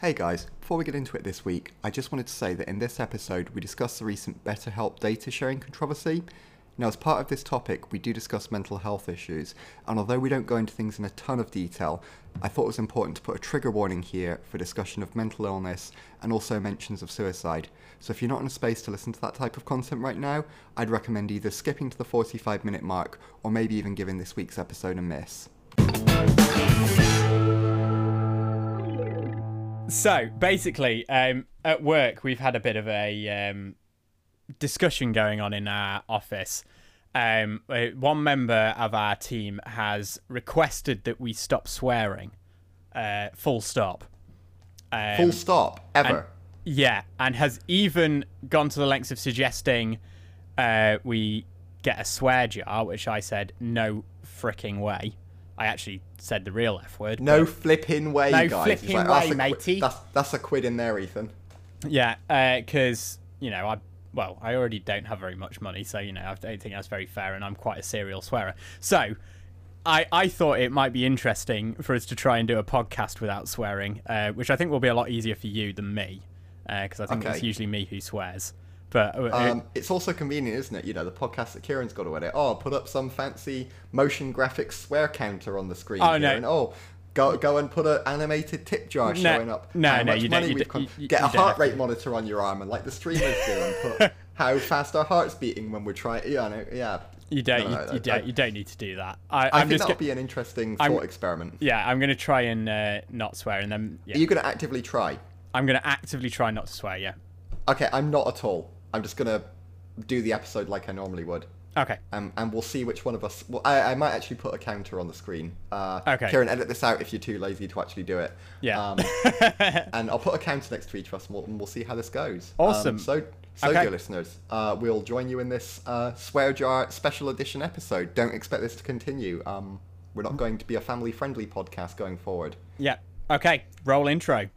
Hey guys, before we get into it this week, I just wanted to say that in this episode we discuss the recent BetterHelp data sharing controversy. Now, as part of this topic, we do discuss mental health issues, and although we don't go into things in a ton of detail, I thought it was important to put a trigger warning here for discussion of mental illness and also mentions of suicide. So if you're not in a space to listen to that type of content right now, I'd recommend either skipping to the 45 minute mark or maybe even giving this week's episode a miss. So basically, um, at work, we've had a bit of a um, discussion going on in our office. Um, uh, one member of our team has requested that we stop swearing, uh, full stop. Um, Full stop, ever. and- yeah, and has even gone to the lengths of suggesting uh, we get a swear jar, which I said no freaking way. I actually said the real F word. no flipping way, No guys. Flipping like, that's way, qui- matey. That's, that's a quid in there, Ethan. Yeah, because you know I well I already don't have very much money, so you know I don't think that's very fair, and I'm quite a serial swearer. So I I thought it might be interesting for us to try and do a podcast without swearing, uh, which I think will be a lot easier for you than me, because I think it's usually me who swears. But uh, Um, it's also convenient, isn't it? You know, the podcast that Kieran's got to edit. Oh, put up some fancy motion graphics swear counter on the screen. Oh, no. Oh, go go and put an animated tip jar No, showing up. no, how no, much you don't- money you we've don't- con- you- Get you a don't heart rate monitor on your arm, and like the streamers do, and put how fast our heart's beating when we're trying. Yeah, no, yeah. you don't No, no, you, you I- don't you don't need to do that. I, I I'm think that would go- be an interesting I'm- thought experiment. yeah I'm gonna try and uh, not swear, and then yeah, Are you going to actively try? I'm gonna actively try not to swear. Yeah. Okay, I'm not at all. I'm just going to do the episode like I normally would. Okay. Um, and we'll see which one of us. Well, I, I might actually put a counter on the screen. Uh, Okay. Kieran, edit this out if you're too lazy to actually do it. Yeah. Um, and I'll put a counter next to each of us, and we'll, and we'll see how this goes. Awesome. Um, so, so Okay. dear listeners, uh, we'll join you in this uh, swear jar special edition episode. Don't expect this to continue. Um, we're not going to be a family-friendly podcast going forward. Yeah. Okay. Roll intro.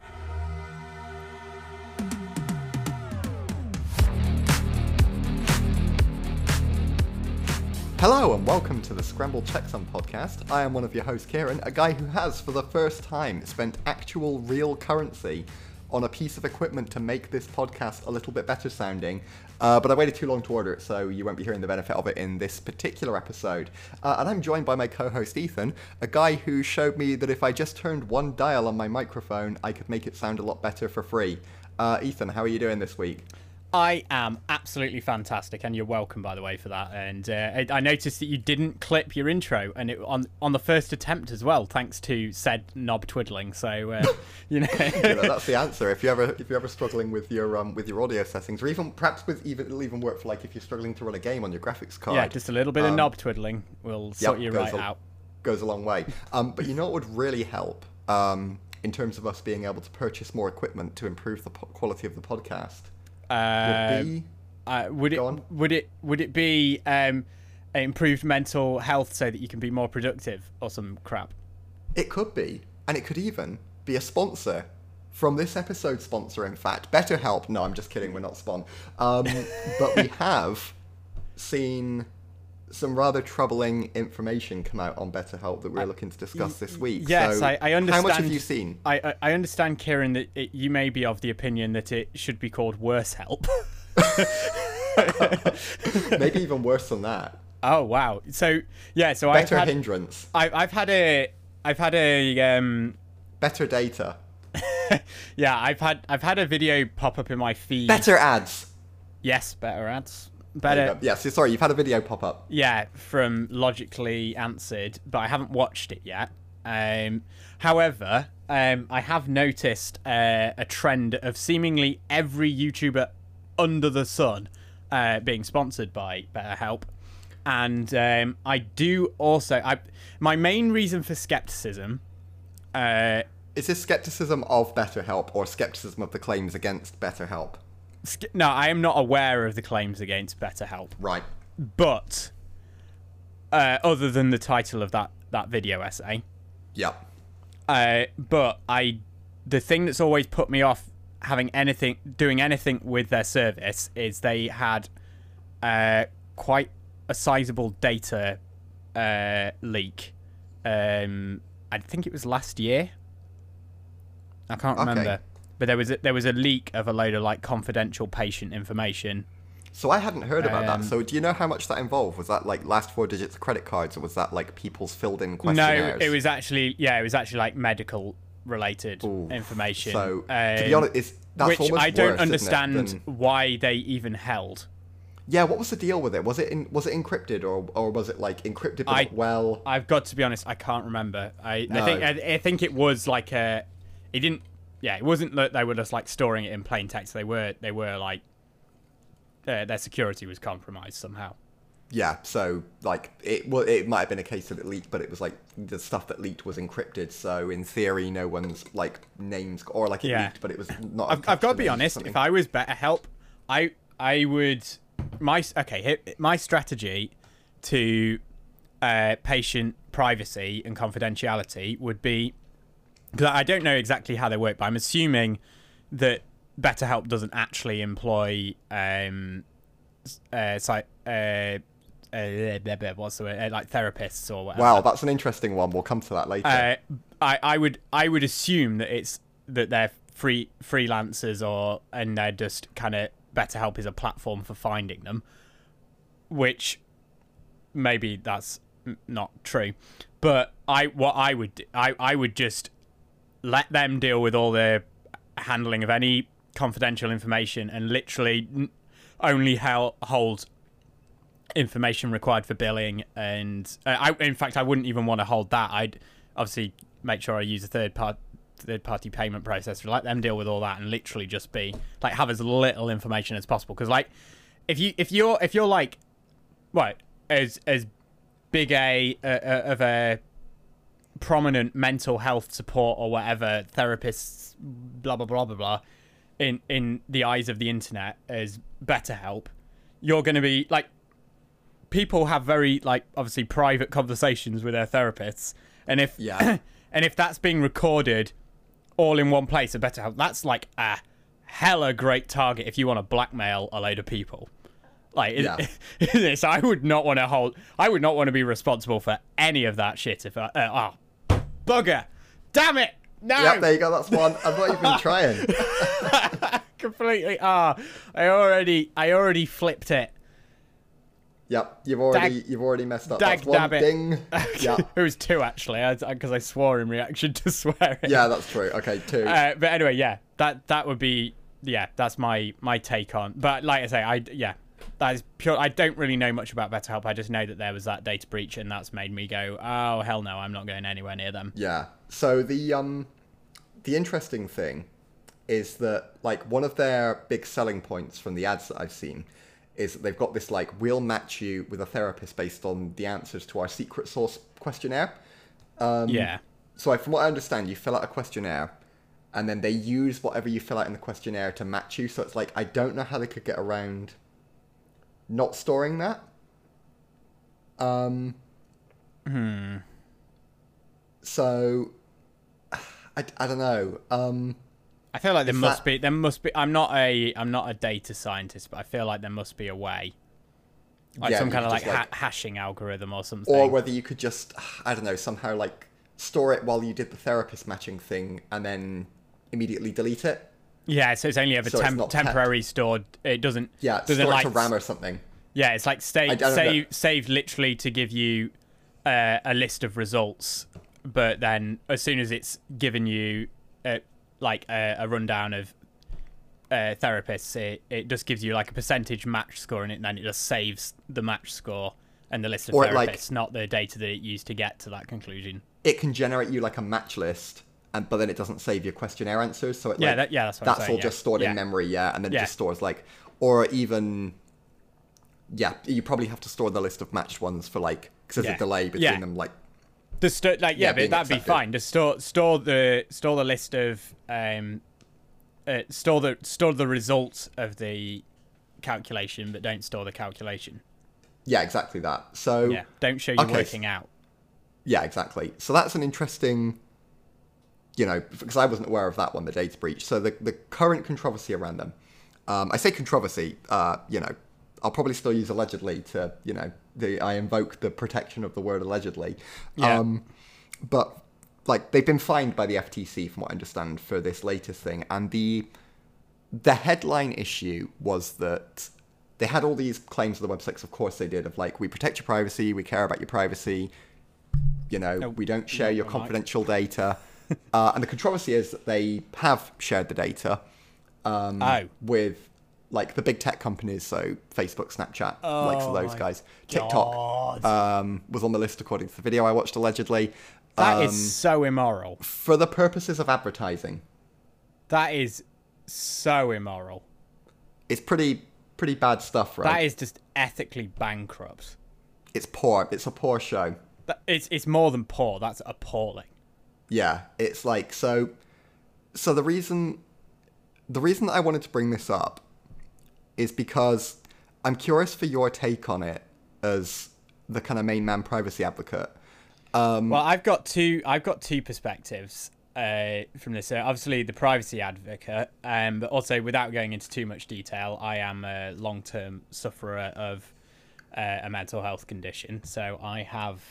Hello and welcome to the Scrambled Checksum podcast. I am one of your hosts, Kieran, a guy who has, for the first time, spent actual real currency on a piece of equipment to make this podcast a little bit better sounding. Uh, but I waited too long to order it, so you won't be hearing the benefit of it in this particular episode. Uh, and I'm joined by my co-host Ethan, a guy who showed me that if I just turned one dial on my microphone, I could make it sound a lot better for free. Uh, Ethan, how are you doing this week? I am absolutely fantastic, and you're welcome, by the way, for that. And uh, I, noticed that you didn't clip your intro, and it on on the first attempt as well, thanks to said knob twiddling. So uh, you know, you know, that's the answer. If you ever if you're ever struggling with your um with your audio settings, or even perhaps with even it'll even work for like if you're struggling to run a game on your graphics card. yeah, just a little bit of Um, knob twiddling will sort you right a- out. Goes a long way. Um, but you know what would really help um, in terms of us being able to purchase more equipment to improve the po- quality of the podcast Would be uh, would it on. would it would it be um, improved mental health so that you can be more productive or some crap? It could be, and it could even be a sponsor from this episode sponsor. In fact, BetterHelp. No, I'm just kidding. We're not spawn. Um, but we have seen some rather troubling information come out on BetterHelp that we're looking to discuss this week. yes, So I- I How much have you seen? I, I, I understand, Kieran, that it, you may be of the opinion that it should be called worse help. Maybe even worse than that. oh wow! So yeah, so I've Better had, hindrance. I, I've had a I've had a um Better data. yeah I've had I've had a video pop up in my feed. Better ads. Yes, better ads. You Better. go. Yes, sorry, you've had a video pop up. Yeah, from logically answered, but I haven't watched it yet. Um, however, um, I have noticed uh, a trend of seemingly every YouTuber under the sun uh, being sponsored by BetterHelp, and um, I do also. I my main reason for skepticism. Uh, Is this skepticism of BetterHelp or skepticism of the claims against BetterHelp? No, I am not aware of the claims against BetterHelp. Right. but uh, other than the title of that that video essay, Yeah. uh, but I the thing that's always put me off having anything doing anything with their service is they had uh, quite a sizable data uh, leak. Um, I think it was last year. I can't Okay. remember. But there was a, there was a leak of a load of like confidential patient information. So I hadn't heard about Um, that. So do you know how much that involved? Was that like last four digits of credit cards, or was that like people's filled in questionnaires? No, it was actually yeah, it was actually like medical related Ooh. information. So to be um, honest, it's that's which I don't worse, isn't it, understand than- why they even held. Yeah, what was the deal with it? Was it in, was it encrypted or or was it like encrypted but I- well? I've got to be honest, I can't remember. I, I think I, I think it was like a, it didn't. Yeah, it wasn't that they were just like storing it in plain text. They were they were like, uh, their security was compromised somehow. Yeah, so like it well, it might have been a case that it leaked, but it was like the stuff that leaked was encrypted. So in theory, no one's like names or like it Yeah. leaked, but it was not. I've, I've got to be honest. If I was BetterHelp, I I would my okay my strategy to uh, patient privacy and confidentiality would be because I don't know exactly how they work, but I'm assuming that BetterHelp doesn't actually employ um uh, uh, uh, blah, what's the word? Uh, like therapists or whatever. Wow, that's an interesting one. We'll come to that later. Uh, I, I would I would assume that it's that they're free freelancers or and they're just kind of BetterHelp is a platform for finding them, which maybe that's not true, but I what I would I I would just let them deal with all the handling of any confidential information and literally only hold information required for billing and uh, I in fact I wouldn't even want to hold that. I'd obviously make sure I use a third part third party payment processor let them deal with all that and literally just be like have as little information as possible. Because like if you if you're if you're like what as as big a uh, of a prominent mental health support or whatever therapists blah blah blah blah blah in in the eyes of the internet as BetterHelp you're going to be like people have very like obviously private conversations with their therapists and if Yeah. and if that's being recorded all in one place at BetterHelp that's like a hella great target if you want to blackmail a load of people like is- Yeah. this I would not want to hold I would not want to be responsible for any of that shit if I, uh, oh bugger damn it no Yep, there you go. That's one. I've not even been trying. completely ah I already I already flipped it Yep, you've already Dag- you've already messed up. dag That's one dabbit. ding. Yeah, it was two actually because I, swore in reaction to swearing yeah, that's true. Okay, two. uh, but anyway yeah that that would be yeah that's my my take on but like I say I yeah that is pure I don't really know much about BetterHelp I just know that there was that data breach and that's made me go oh hell no I'm not going anywhere near them Yeah. So the um the interesting thing is that like one of their big selling points from the ads that I've seen is that they've got this like we'll match you with a therapist based on the answers to our secret source questionnaire. Um, yeah So I, from what I understand, you fill out a questionnaire, and then they use whatever you fill out in the questionnaire to match you. So it's like I don't know how they could get around not storing that. Um. hmm So I, I don't know. Um. I feel like there must that- be there must be I'm not a I'm not a data scientist but I feel like there must be a way like Yeah, some kind of like, ha- like- hashing algorithm or something Or whether you could just, I don't know, somehow like store it while you did the therapist matching thing and then immediately delete it. Yeah, so it's only ever So temp- temporary stored. It doesn't. Yeah, doesn't like to RAM or something. Yeah, it's like I save save saved literally to give you uh, a list of results, but then as soon as it's given you uh, like a, a rundown of uh, therapists, it, it just gives you like a percentage match score and then it just saves the match score and the list of Or therapists, like- not the data that it used to get to that conclusion. It can generate you like a match list, and but then it doesn't save your questionnaire answers. So it, Yeah, like, that- yeah, that's that's saying, all yeah. just stored Yeah. in memory, yeah, and then it just stores like, or even, yeah, you probably have to store the list of matched ones for like because there's a delay between them, like The sto- like yeah, but that'd be fine. Just store store the store the list of um, uh, store the store the results of the calculation, but don't store the calculation. yeah, exactly that. So Yeah, don't show you Okay. working out. Yeah, exactly. So that's an interesting, you know, because I wasn't aware of that one, the data breach. So the the current controversy around them, um, I say controversy, uh, you know, I'll probably still use allegedly to, you know, the I invoke the protection of the word allegedly. Yeah. Um, but like they've been fined by the FTC from what I understand for this latest thing, and the the headline issue was that they had all these claims of the websites. Of course, they did of like we protect your privacy, we care about your privacy. You know, No, we don't share your confidential data. uh, and the controversy is that they have shared the data um, Oh. with like the big tech companies, so Facebook, Snapchat, likes of Oh those guys. TikTok um, was on the list according to the video I watched allegedly. That is um, so immoral. for the purposes of advertising. That is so immoral. It's pretty pretty bad stuff, right? That is just ethically bankrupt. it's poor. It's a poor show. It's it's more than poor. That's appalling. Yeah, it's like so. So the reason, the reason that I wanted to bring this up, is because I'm curious for your take on it as the kind of main man privacy advocate. Um, Well, I've got two. I've got two perspectives uh, from this. So obviously, the privacy advocate, um, but also without going into too much detail, I am a long-term sufferer of uh, a mental health condition. So I have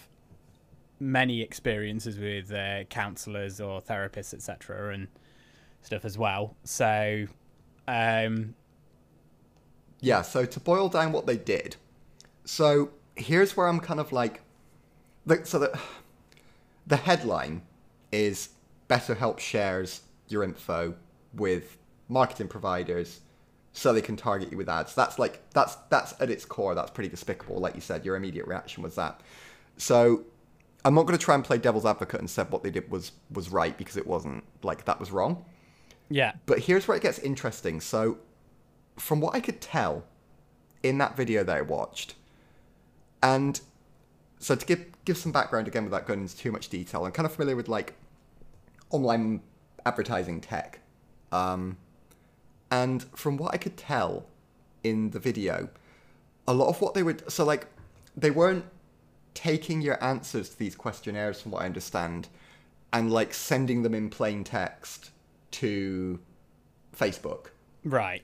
many experiences with uh, counselors or therapists, etc., and stuff as well. So, um, Yeah, so to boil down what they did, so here's where I'm kind of like, the, so the, the headline is BetterHelp shares your info with marketing providers so they can target you with ads. That's like that's that's at its core. That's pretty despicable. Like you said, your immediate reaction was that. So I'm not going to try and play devil's advocate and said what they did was was right because it wasn't. Like that was wrong. yeah, But here's where it gets interesting. So, from what I could tell in that video that I watched, and so to give give some background again without going into too much detail, I'm kind of familiar with like online advertising tech, um, and from what I could tell in the video, a lot of what they would so like they weren't taking your answers to these questionnaires, from what I understand, and like sending them in plain text to Facebook. right.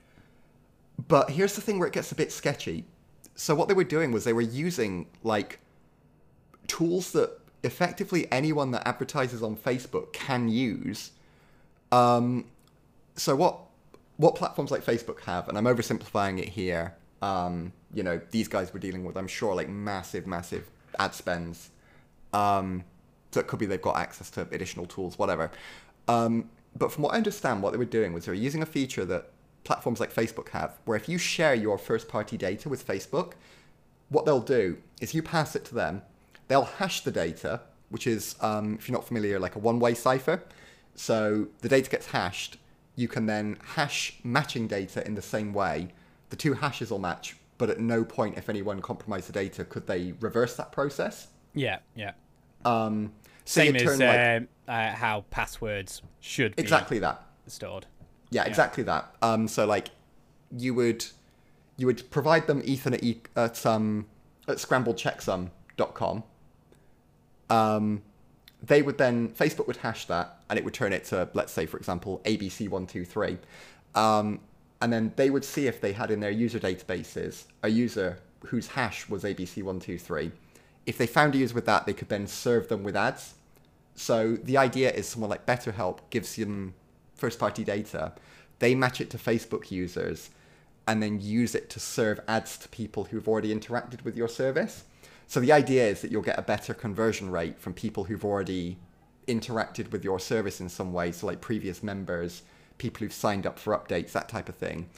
But here's the thing where it gets a bit sketchy. So what they were doing was they were using like tools that effectively anyone that advertises on Facebook can use. Um, so what what platforms like Facebook have, and I'm oversimplifying it here. Um, you know, these guys were dealing with, I'm sure, like massive, massive ad spends. Um, so it could be they've got access to additional tools, whatever. Um, but from what I understand, what they were doing was they were using a feature that platforms like Facebook have, where if you share your first party data with Facebook, what they'll do is you pass it to them, they'll hash the data, which is, um, if you're not familiar, like a one way cipher. So the data gets hashed, you can then hash matching data in the same way. The two hashes will match, but at no point, if anyone compromised the data, could they reverse that process. Yeah, yeah. Um, so Same as like, uh, uh, how passwords should be exactly that. stored. Yeah, exactly that. Um, so like, you would you would provide them Ethernet e- at um at scrambledchecksum.com. Um, they would then Facebook would hash that and it would turn it to let's say for example ABC one two three, um, and then they would see if they had in their user databases a user whose hash was ABC one two three. If they found a user with that, they could then serve them with ads. So the idea is someone like BetterHelp gives them first party data, they match it to Facebook users, and then use it to serve ads to people who've already interacted with your service. So the idea is that you'll get a better conversion rate from people who've already interacted with your service in some way, so like previous members, people who've signed up for updates, that type of thing,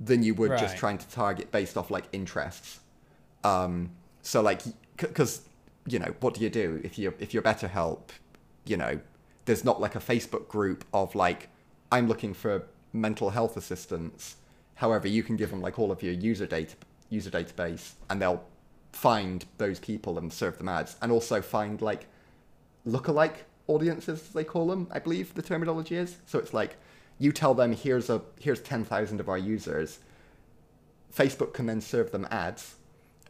than you would just trying to target based off like interests. Um, so like, because you know, what do you do if you if you're BetterHelp? You know, there's not like a Facebook group of like, I'm looking for mental health assistance. However, you can give them like all of your user data user database, and they'll find those people and serve them ads, and also find like lookalike audiences, as they call them. I believe the terminology is. So it's like you tell them here's a here's ten thousand of our users. Facebook can then serve them ads,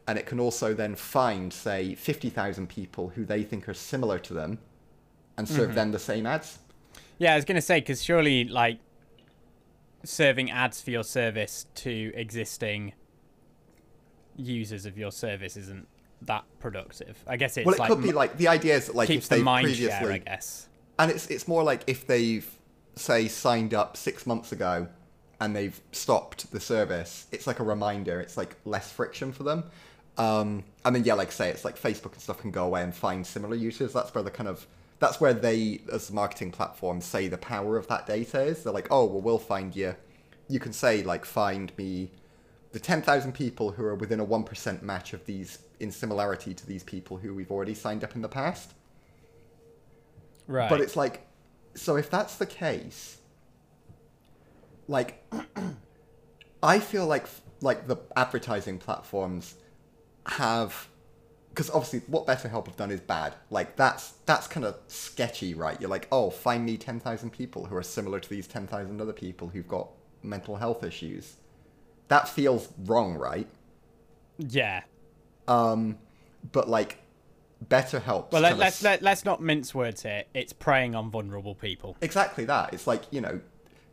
and it can also then find say fifty thousand people who they think are similar to them, and serve mm-hmm. them the same ads. Yeah, I was gonna say because surely like serving ads for your service to existing users of your service isn't that productive. I guess it's well, it like could be like the idea is that like keeps if the mind previously share, I guess. and it's it's more like if they've say signed up six months ago and they've stopped the service, it's like a reminder. It's like less friction for them. Um, and then yeah, like say, it's like Facebook and stuff can go away and find similar users. That's where the kind of that's where they, as marketing platforms, say the power of that data is. They're like, oh well, we'll find you. You can say like, find me the ten thousand people who are within a one percent match of these in similarity to these people who we've already signed up in the past. Right. But it's like, so if that's the case, like, I feel like like the advertising platforms have, because obviously what BetterHelp have done is bad. Like that's that's kind of sketchy, right? You're like, oh, find me ten thousand people who are similar to these ten thousand other people who've got mental health issues. That feels wrong, right? yeah. Um, but like, BetterHelp. Well, let, let's let, let's not mince words here. It's preying on vulnerable people. Exactly that. It's like, you know,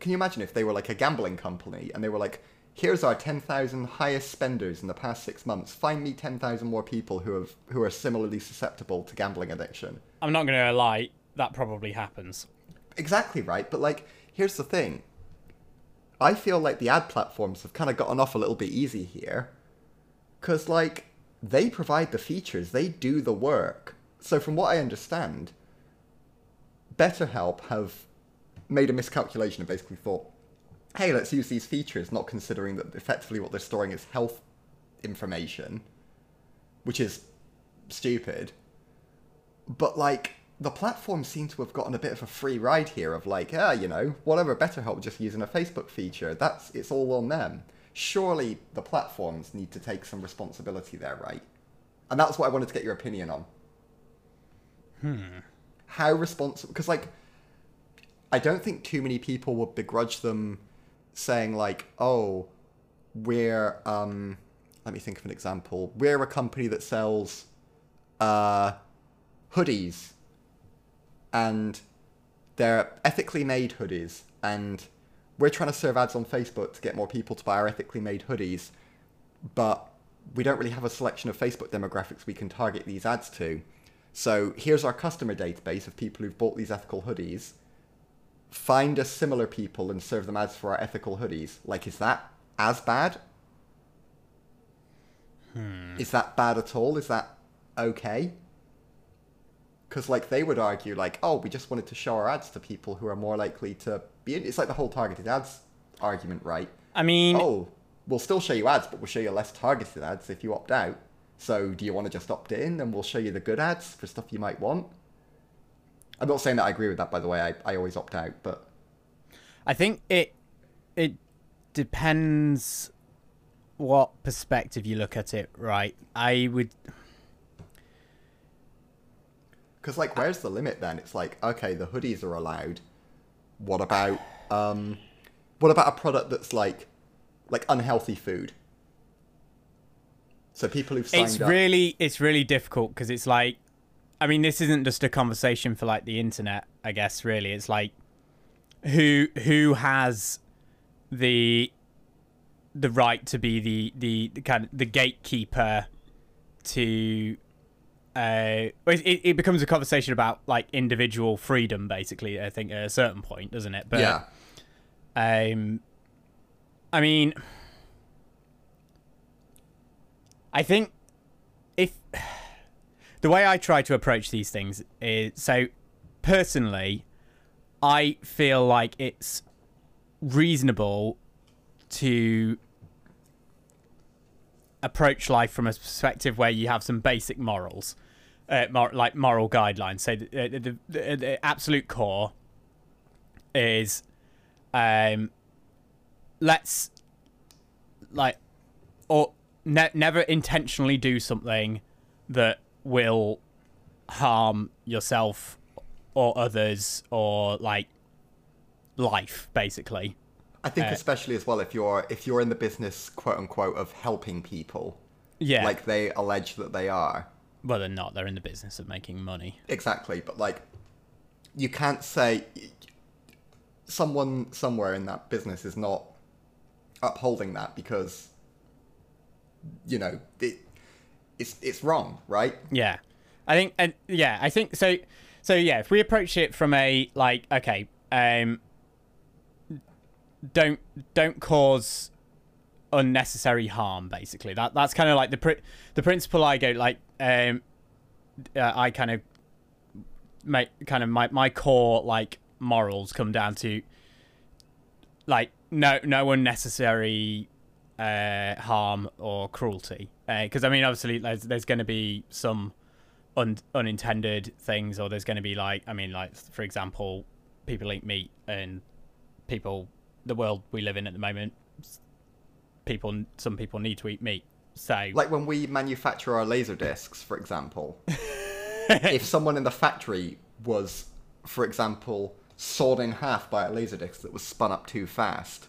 can you imagine if they were like a gambling company and they were like, here's our 10,000 highest spenders in the past six months. Find me 10,000 more people who have who are similarly susceptible to gambling addiction. I'm not going to lie. That probably happens. Exactly right. But like, here's the thing. I feel like the ad platforms have kind of gotten off a little bit easy here. Because, like, they provide the features, they do the work. So, from what I understand, BetterHelp have made a miscalculation and basically thought, hey, let's use these features, not considering that effectively what they're storing is health information, which is stupid. But, like, the platform seem to have gotten a bit of a free ride here of like, ah, you know, whatever BetterHelp just using a Facebook feature, that's it's all on them. Surely the platforms need to take some responsibility there, right? And that's what I wanted to get your opinion on. Hmm. How responsible? Because like, I don't think too many people would begrudge them saying like, oh, we're um, let me think of an example. We're a company that sells uh, hoodies and they're ethically made hoodies and we're trying to serve ads on Facebook to get more people to buy our ethically made hoodies, but we don't really have a selection of Facebook demographics we can target these ads to. So here's our customer database of people who've bought these ethical hoodies. Find us similar people and serve them ads for our ethical hoodies. Like, is that as bad? Hmm. Is that bad at all? Is that okay? because like they would argue like oh we just wanted to show our ads to people who are more likely to be in it's like the whole targeted ads argument right I mean, oh we'll still show you ads but we'll show you less targeted ads if you opt out so do you want to just opt in and we'll show you the good ads for stuff you might want i'm not saying that i agree with that by the way i, I always opt out but I think it it depends what perspective you look at it. Right. I would. because like where's the limit then it's like okay the hoodies are allowed what about um what about a product that's like like unhealthy food so people who've signed It's up really it's really difficult because it's like, I mean, this isn't just a conversation for like the internet. I guess really, it's like who who has the the right to be the the, the kind of the gatekeeper to uh it, it becomes a conversation about like individual freedom basically i think at a certain point doesn't it? But yeah. um, I mean, I think if the way I try to approach these things is so personally, I feel like it's reasonable to approach life from a perspective where you have some basic morals, uh, mor- like moral guidelines. So the, the, the, the, the absolute core is um let's like or ne- never intentionally do something that will harm yourself or others or like life basically i think uh, especially as well if you're if you're in the business quote unquote of helping people yeah like they allege that they are well they're not they're in the business of making money Exactly, but like, you can't say someone somewhere in that business is not upholding that because you know it, it's it's wrong, right? Yeah, I think, and yeah, I think so. so yeah, if we approach it from a like, okay, um, don't don't cause unnecessary harm. Basically, that that's kind of like the pri- the principle I go like. Um, uh, I kind of make kind of my my core like morals come down to like no no unnecessary uh, harm or cruelty. Because I mean, obviously, there's there's going to be some un- unintended things, or there's going to be like, I mean, like for example, people eat meat, and people, the world we live in at the moment, people, some people need to eat meat. So, Like when we manufacture our laser discs, for example, if someone in the factory was, for example, sawed in half by a laser disc that was spun up too fast,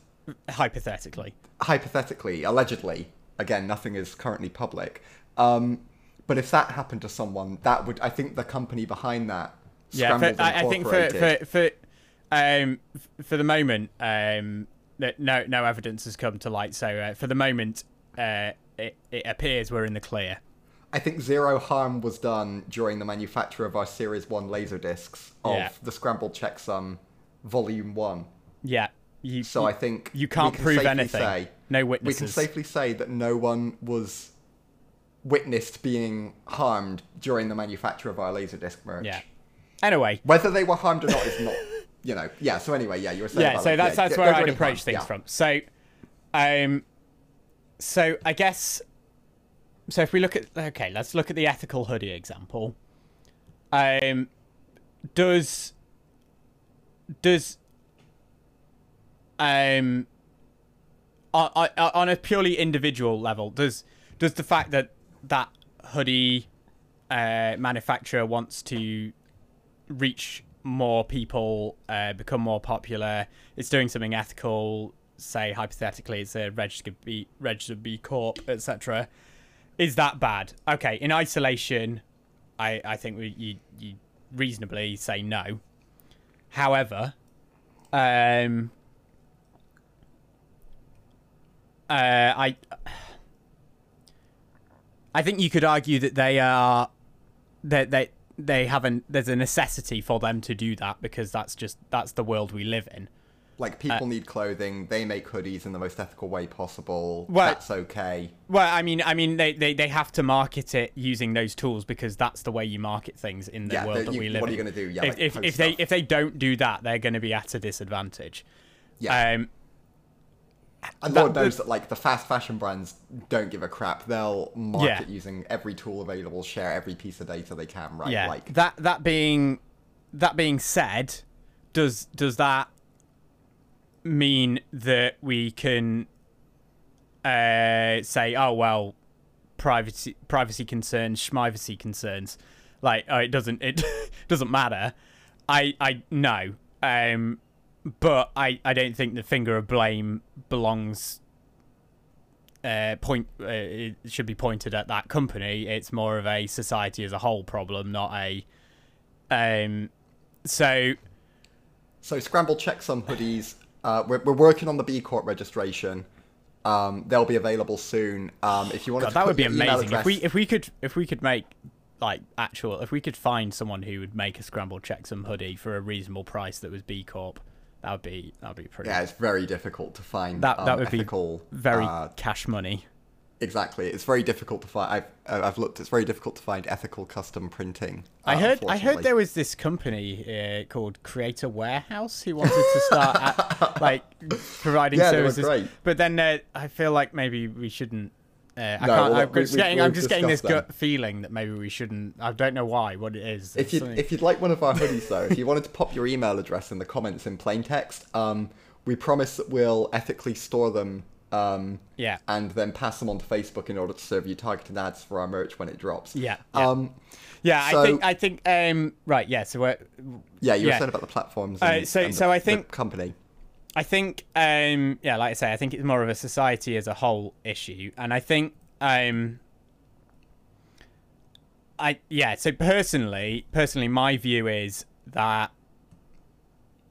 hypothetically, hypothetically, allegedly, again, nothing is currently public. Um, but if that happened to someone, that would, I think, the company behind that, yeah. For, I, I think for for for um for the moment, um, no no evidence has come to light. So uh, for the moment, uh, it it appears we're in the clear. I think zero harm was done during the manufacture of our Series 1 laser discs of Yeah. the Scrambled Checksum Volume 1. Yeah. You, So you, I think you can't we can prove safely anything. Say, no we can safely say that no one was witnessed being harmed during the manufacture of our Laserdisc merch. Yeah. Anyway, Whether they were harmed or not is not, you know. Yeah. So anyway, yeah, you were saying. yeah. So that's that's yeah, where I'd approach things Yeah. from. So, um, so I guess, so if we look at okay, let's look at the ethical hoodie example. Um, does does um on, on, a purely individual level does does the fact that that hoodie uh, manufacturer wants to reach more people, uh, become more popular. It's doing something ethical. Say hypothetically, it's a registered B, registered B Corp, etc. Is that bad? Okay, in isolation, I I think we you you reasonably say no. However, um, uh, I I think you could argue that they are that they they haven't there's a necessity for them to do that because that's just that's the world we live in. Like people need clothing. They make hoodies in the most ethical way possible. Well- that's okay. Well, I mean, I mean, they, they, they have to market it using those tools because that's the way you market things in the Yeah, world the- that you- we live in. what are you gonna do? Yeah, if like if, if they if they don't do that, they're going to be at a disadvantage. Yeah. Um, And that Lord knows would- that like the fast fashion brands don't give a crap. They'll market using every tool available, share every piece of data they can. Right? yeah. Like that that being that being said, does does that mean that we can uh, say, oh well, privacy privacy concerns, schmivacy concerns, like oh, it doesn't it doesn't matter. I I no, um, but I I don't think the finger of blame belongs. Uh, point uh, it should be pointed at that company. It's more of a society as a whole problem, not a. Um, so So Scrambled checksum hoodies. Uh, we're, we're working on the B Corp registration. Um, they'll be available soon. Um, if you want to, that would be amazing if we if we could if we could make like actual if we could find someone who would make a scrambled checksum hoodie for a reasonable price that was B Corp, that would be that would be pretty. yeah, it's very difficult to find That- that um, would be ethical, very uh, cash money. Exactly. It's very difficult to find. I've uh, I've looked. It's very difficult to find ethical custom printing. I uh, heard I heard there was this company uh, called Creator Warehouse who wanted to start at, like providing Yeah, they were services. great. But then uh, I feel like maybe we shouldn't. Uh, I No, can't. well, I'm we- just we- getting. I'm just getting this gut feeling that maybe we shouldn't. I don't know why. What it is. If you something- if you'd like one of our hoodies though, if you wanted to pop your email address in the comments in plain text, um, we promise that we'll ethically store them. Um, Yeah. And then pass them on to Facebook in order to serve you targeted ads for our merch when it drops. Yeah, yeah. Um, Yeah, So- I think I think um right, yeah, so we're, yeah, you were Yeah. saying about the platforms. Uh, And, so- the- so I the think- company. I think um yeah, like I say, I think it's more of a society as a whole issue. And I think um I yeah, so personally personally my view is that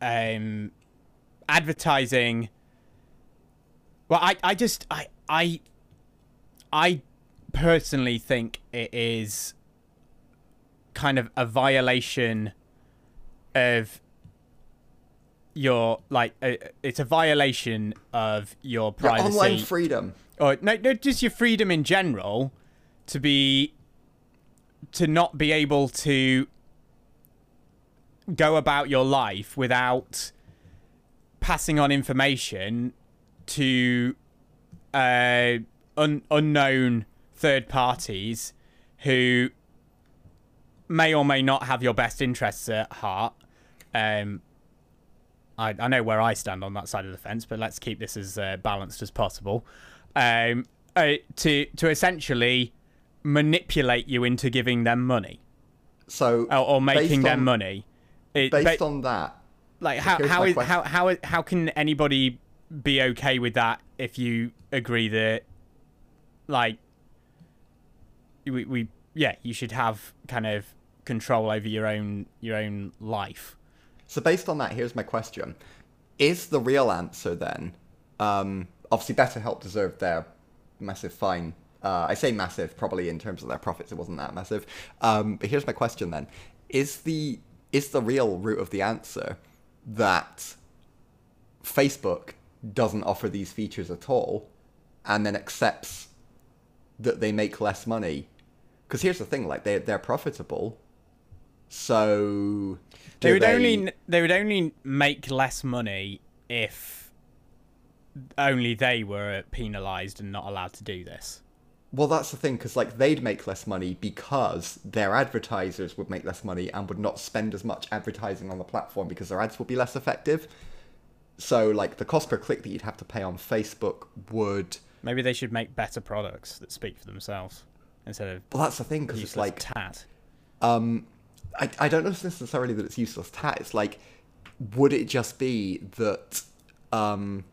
um advertising well I, I just I I I personally think it is kind of a violation of your like uh, it's a violation of your privacy Your online freedom. or no, no, just your freedom in general to be to not be able to go about your life without passing on information to uh, un- unknown third parties who may or may not have your best interests at heart. Um, I, I know where I stand on that side of the fence, but let's keep this as uh, balanced as possible. Um, uh, to to essentially manipulate you into giving them money So or, or making based them on- money. It, Based ba- on that, like how how is how how how can anybody be okay with that if you agree that like we, we yeah you should have kind of control over your own your own life. So based on that, here's my question: Is the real answer then? Um, obviously, BetterHelp deserved their massive fine. Uh, I say massive, probably in terms of their profits, it wasn't that massive. Um, but here's my question then: Is the is the real root of the answer that Facebook doesn't offer these features at all, and then accepts that they make less money? Because here's the thing: like they they're profitable, so They would only they would only make less money if only they were penalized and not allowed to do this. Well, that's the thing, because like they'd make less money because their advertisers would make less money and would not spend as much advertising on the platform because their ads would be less effective. So, like the cost per click that you'd have to pay on Facebook would. Maybe they should make better products that speak for themselves instead of Well, that's the thing, because it's like tat. um, I I don't know necessarily that it's useless tat. It's like, would it just be that um,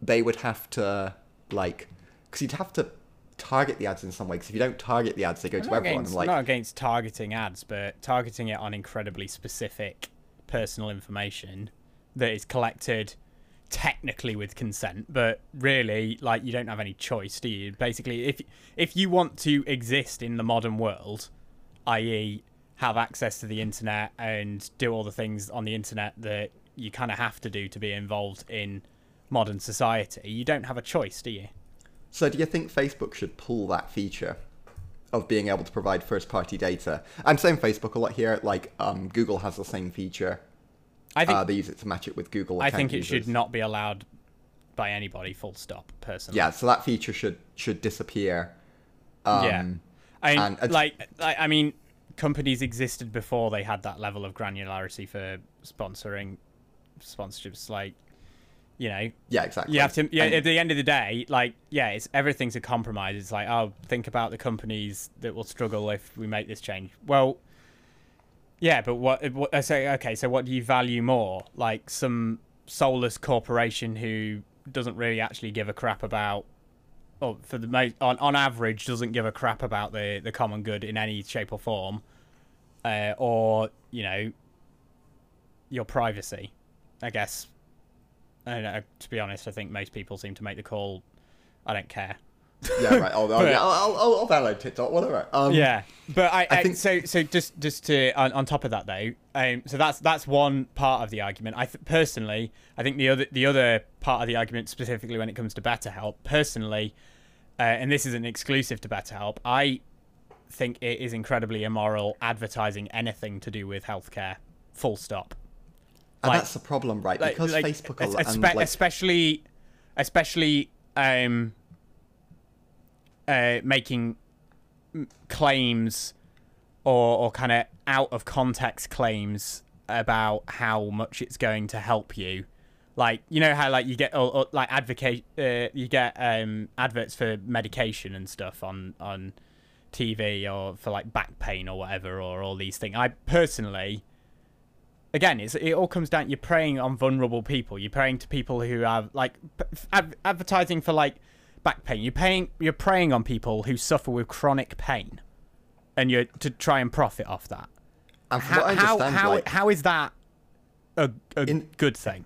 they would have to like, because you'd have to target the ads in some way. Because if you don't target the ads, they go I'm to everyone. against, like, not against targeting ads, but targeting it on incredibly specific personal information that is collected technically with consent, but really, like, you don't have any choice, do you? Basically, if if you want to exist in the modern world, i.e., have access to the internet and do all the things on the internet that you kind of have to do to be involved in modern society, you don't have a choice, do you? So do you think Facebook should pull that feature of being able to provide first party data? I'm saying Facebook a lot here, like um, Google has the same feature. I think Uh, they use it to match it with Google. I think it users. should not be allowed by anybody. Full stop. Personally. Yeah, so that feature should should disappear. Um, yeah. I and- and- like, like. I mean, companies existed before they had that level of granularity for sponsoring sponsorships. Like, you know, Yeah, exactly. you have to. Yeah. And- at the end of the day, like, yeah, it's everything's a compromise. It's like, oh, think about the companies that will struggle if we make this change. Well. Yeah, but what? what I say, okay, so what do you value more? Like some soulless corporation who doesn't really actually give a crap about, or for the most, on on average, doesn't give a crap about the the common good in any shape or form, uh, or you know, your privacy. I guess. I know. To be honest, I think most people seem to make the call. I don't care. Yeah, right. I'll, I'll, yeah, I'll, I'll, I'll download TikTok, whatever. Um, Yeah, but I, I, think- so so just just to on, on top of that though, um, so that's that's one part of the argument. I th- personally, I think the other the other part of the argument specifically when it comes to BetterHelp, personally, uh, and this isn't exclusive to BetterHelp, I think it is incredibly immoral advertising anything to do with healthcare. Full stop. and like- that's the problem, right? Like- because like, Facebook es- and like, especially especially um uh making claims or or kind of out of context claims about how much it's going to help you like you know how like you get or, or, like advocate uh, you get um adverts for medication and stuff on on TV or for like back pain or whatever or all these things i personally again, it's, it all comes down. You're preying on vulnerable people. You're preying to people who have like ad- advertising for like back pain. You're paying. You're preying on people who suffer with chronic pain, and you're to try and profit off that. and from How what I how how, like, how is that a, a In- good thing?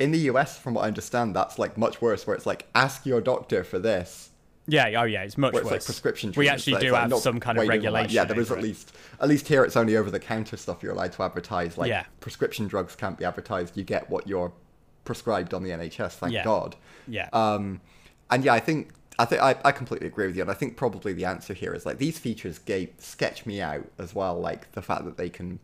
in the US, from what I understand, that's like much worse. Where it's like, ask your doctor for this, Yeah, oh yeah, it's much where it's worse. like prescription. we actually do like, have some kind of regulation. Yeah, there is at it. least at least here it's only over the counter stuff you're allowed to advertise. Like Yeah. prescription drugs can't be advertised. You get what you're prescribed on the NHS. Thank Yeah. God. Yeah. Um, and yeah, I think I think I, I completely agree with you, and I think probably the answer here is like these features gave sketch me out as well, like the fact that they can,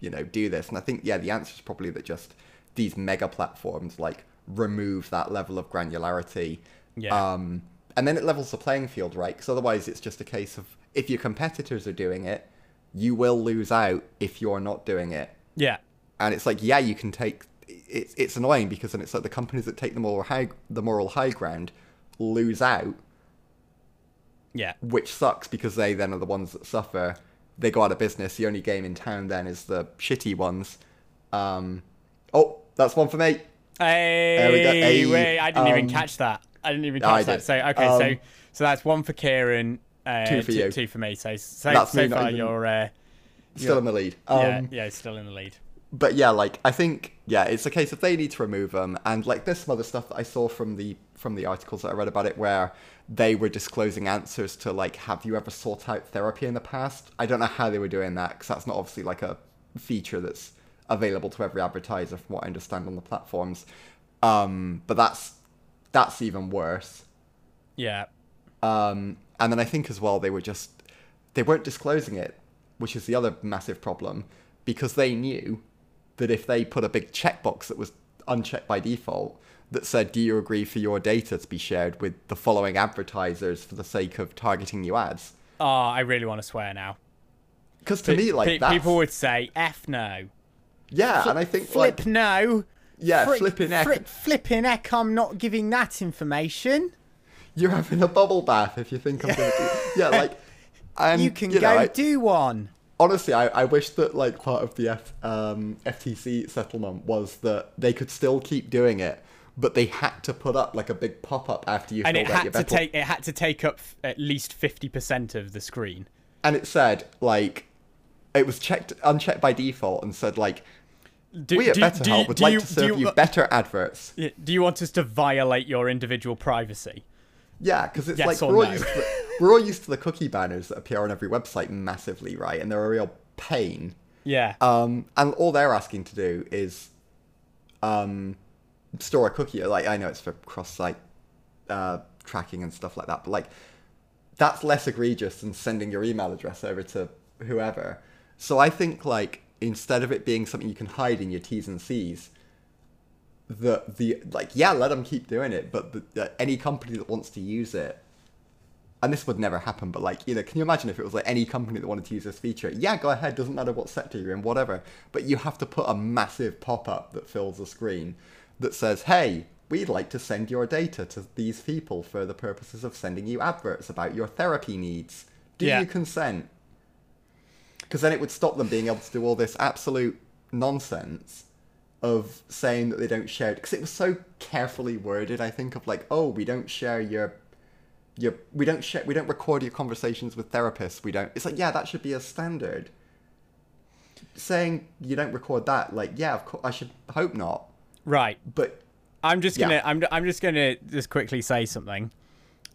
you know, do this. And I think yeah, the answer is probably that just these mega platforms like remove that level of granularity. Yeah. Um, and then it levels the playing field, right? Because otherwise, it's just a case of if your competitors are doing it, you will lose out if you're not doing it yeah. and it's like yeah you can take it's it's annoying because then it's like the companies that take the moral high the moral high ground lose out Yeah. which sucks because they then are the ones that suffer they go out of business the only game in town then is the shitty ones um oh that's one for me Hey, we go. Hey, wait, I didn't even um, catch that. I didn't even no, catch that. So okay, so Um, so that's one for Kieran, uh, Two for you. two for me. So so, That's so far even- you're uh, still Yeah. in the lead um yeah yeah still in the lead. but yeah, like I think yeah, it's a case of they need to remove them, and like there's some other stuff that I saw from the from the articles that I read about it where they were disclosing answers to like, have you ever sought out therapy in the past? I don't know how they were doing that because that's not obviously like a feature that's available to every advertiser, from what I understand on the platforms. Um, but that's that's even worse. Yeah. Um, and then I think as well they were just they weren't disclosing it, which is the other massive problem, because they knew that if they put a big checkbox that was unchecked by default that said, "Do you agree for your data to be shared with the following advertisers for the sake of targeting you ads?" Oh, I really want to swear now. Because to Pe- me, like pe- people would say F no. yeah, and I think Flip like no. yeah, Frick- flipping heck, frick- flipping heck, I'm not giving that information. you're having a bubble bath if you think I'm gonna do yeah, like. And, you can know, go I- do one. honestly, I, I wish that like part of the F, um, FTC settlement was that they could still keep doing it, but they had to put up like a big pop up after you And it had to take it had to take up f- at least fifty percent of the screen. and it said like it was checked unchecked by default and said like Do, we at do- Better do- would do like you- to serve you, uh, better adverts. Do you want us to violate your individual privacy? Yeah, because it's Yes like we're all no? used to the, we're all used to the cookie banners that appear on every website massively, right? And they're a real pain. Yeah. Um, and all they're asking to do is um, store a cookie. Like I know it's for cross-site uh, tracking and stuff like that, but like that's less egregious than sending your email address over to whoever. So I think like instead of it being something you can hide in your T's and C's, the the like yeah, let them keep doing it, but the, any company that wants to use it. And this would never happen, but like, you know, can you imagine if it was like any company that wanted to use this feature? Yeah, go ahead, doesn't matter what sector you're in, whatever. But you have to put a massive pop up that fills the screen that says, hey, we'd like to send your data to these people for the purposes of sending you adverts about your therapy needs. Do Yeah. you consent? Because then it would stop them being able to do all this absolute nonsense of saying that they don't share it. Because it was so carefully worded, I think, of like, oh, we don't share your your we don't share we don't record your conversations with therapists. We don't. It's like yeah, that should be a standard. Saying you don't record that, like yeah, of course, I should hope not. Right. But I'm just gonna I'm I'm just gonna just quickly say something.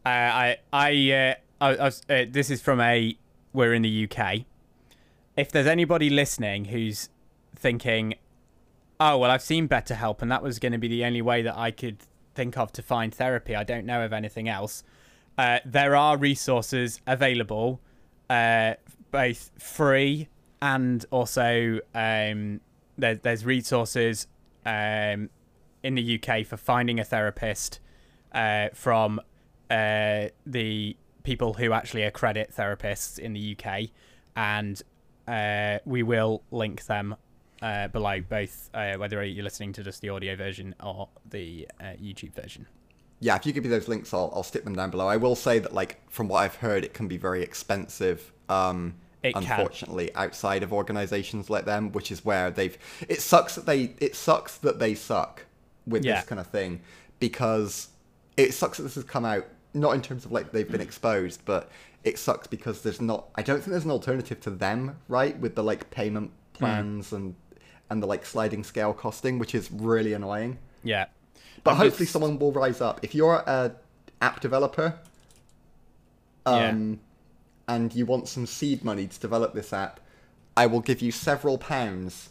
Uh, I I uh, I, I was, uh, this is from a we're in the UK. If there's anybody listening who's thinking, oh well, I've seen BetterHelp and that was going to be the only way that I could think of to find therapy. I don't know of anything else. Uh, there are resources available, uh, both free and also um, there, there's resources um, in the UK for finding a therapist uh, from uh, the people who actually accredit therapists in the UK, and uh, we will link them uh, below, both uh, whether you're listening to just the audio version or the uh, YouTube version. yeah, if you give me those links, I'll I'll stick them down below. I will say that like from what I've heard, it can be very expensive. Um, It can. unfortunately, outside of organizations like them, which is where they've. It sucks that they. It sucks that they suck with Yeah. this kind of thing because it sucks that this has come out. Not in terms of like they've been exposed, but it sucks because there's not. I don't think there's an alternative to them, right? With the like payment plans and and the like sliding scale costing, which is really annoying. Yeah. But I'm hopefully just- someone will rise up. If you're a app developer, um, and you want some seed money to develop this app, I will give you several pounds.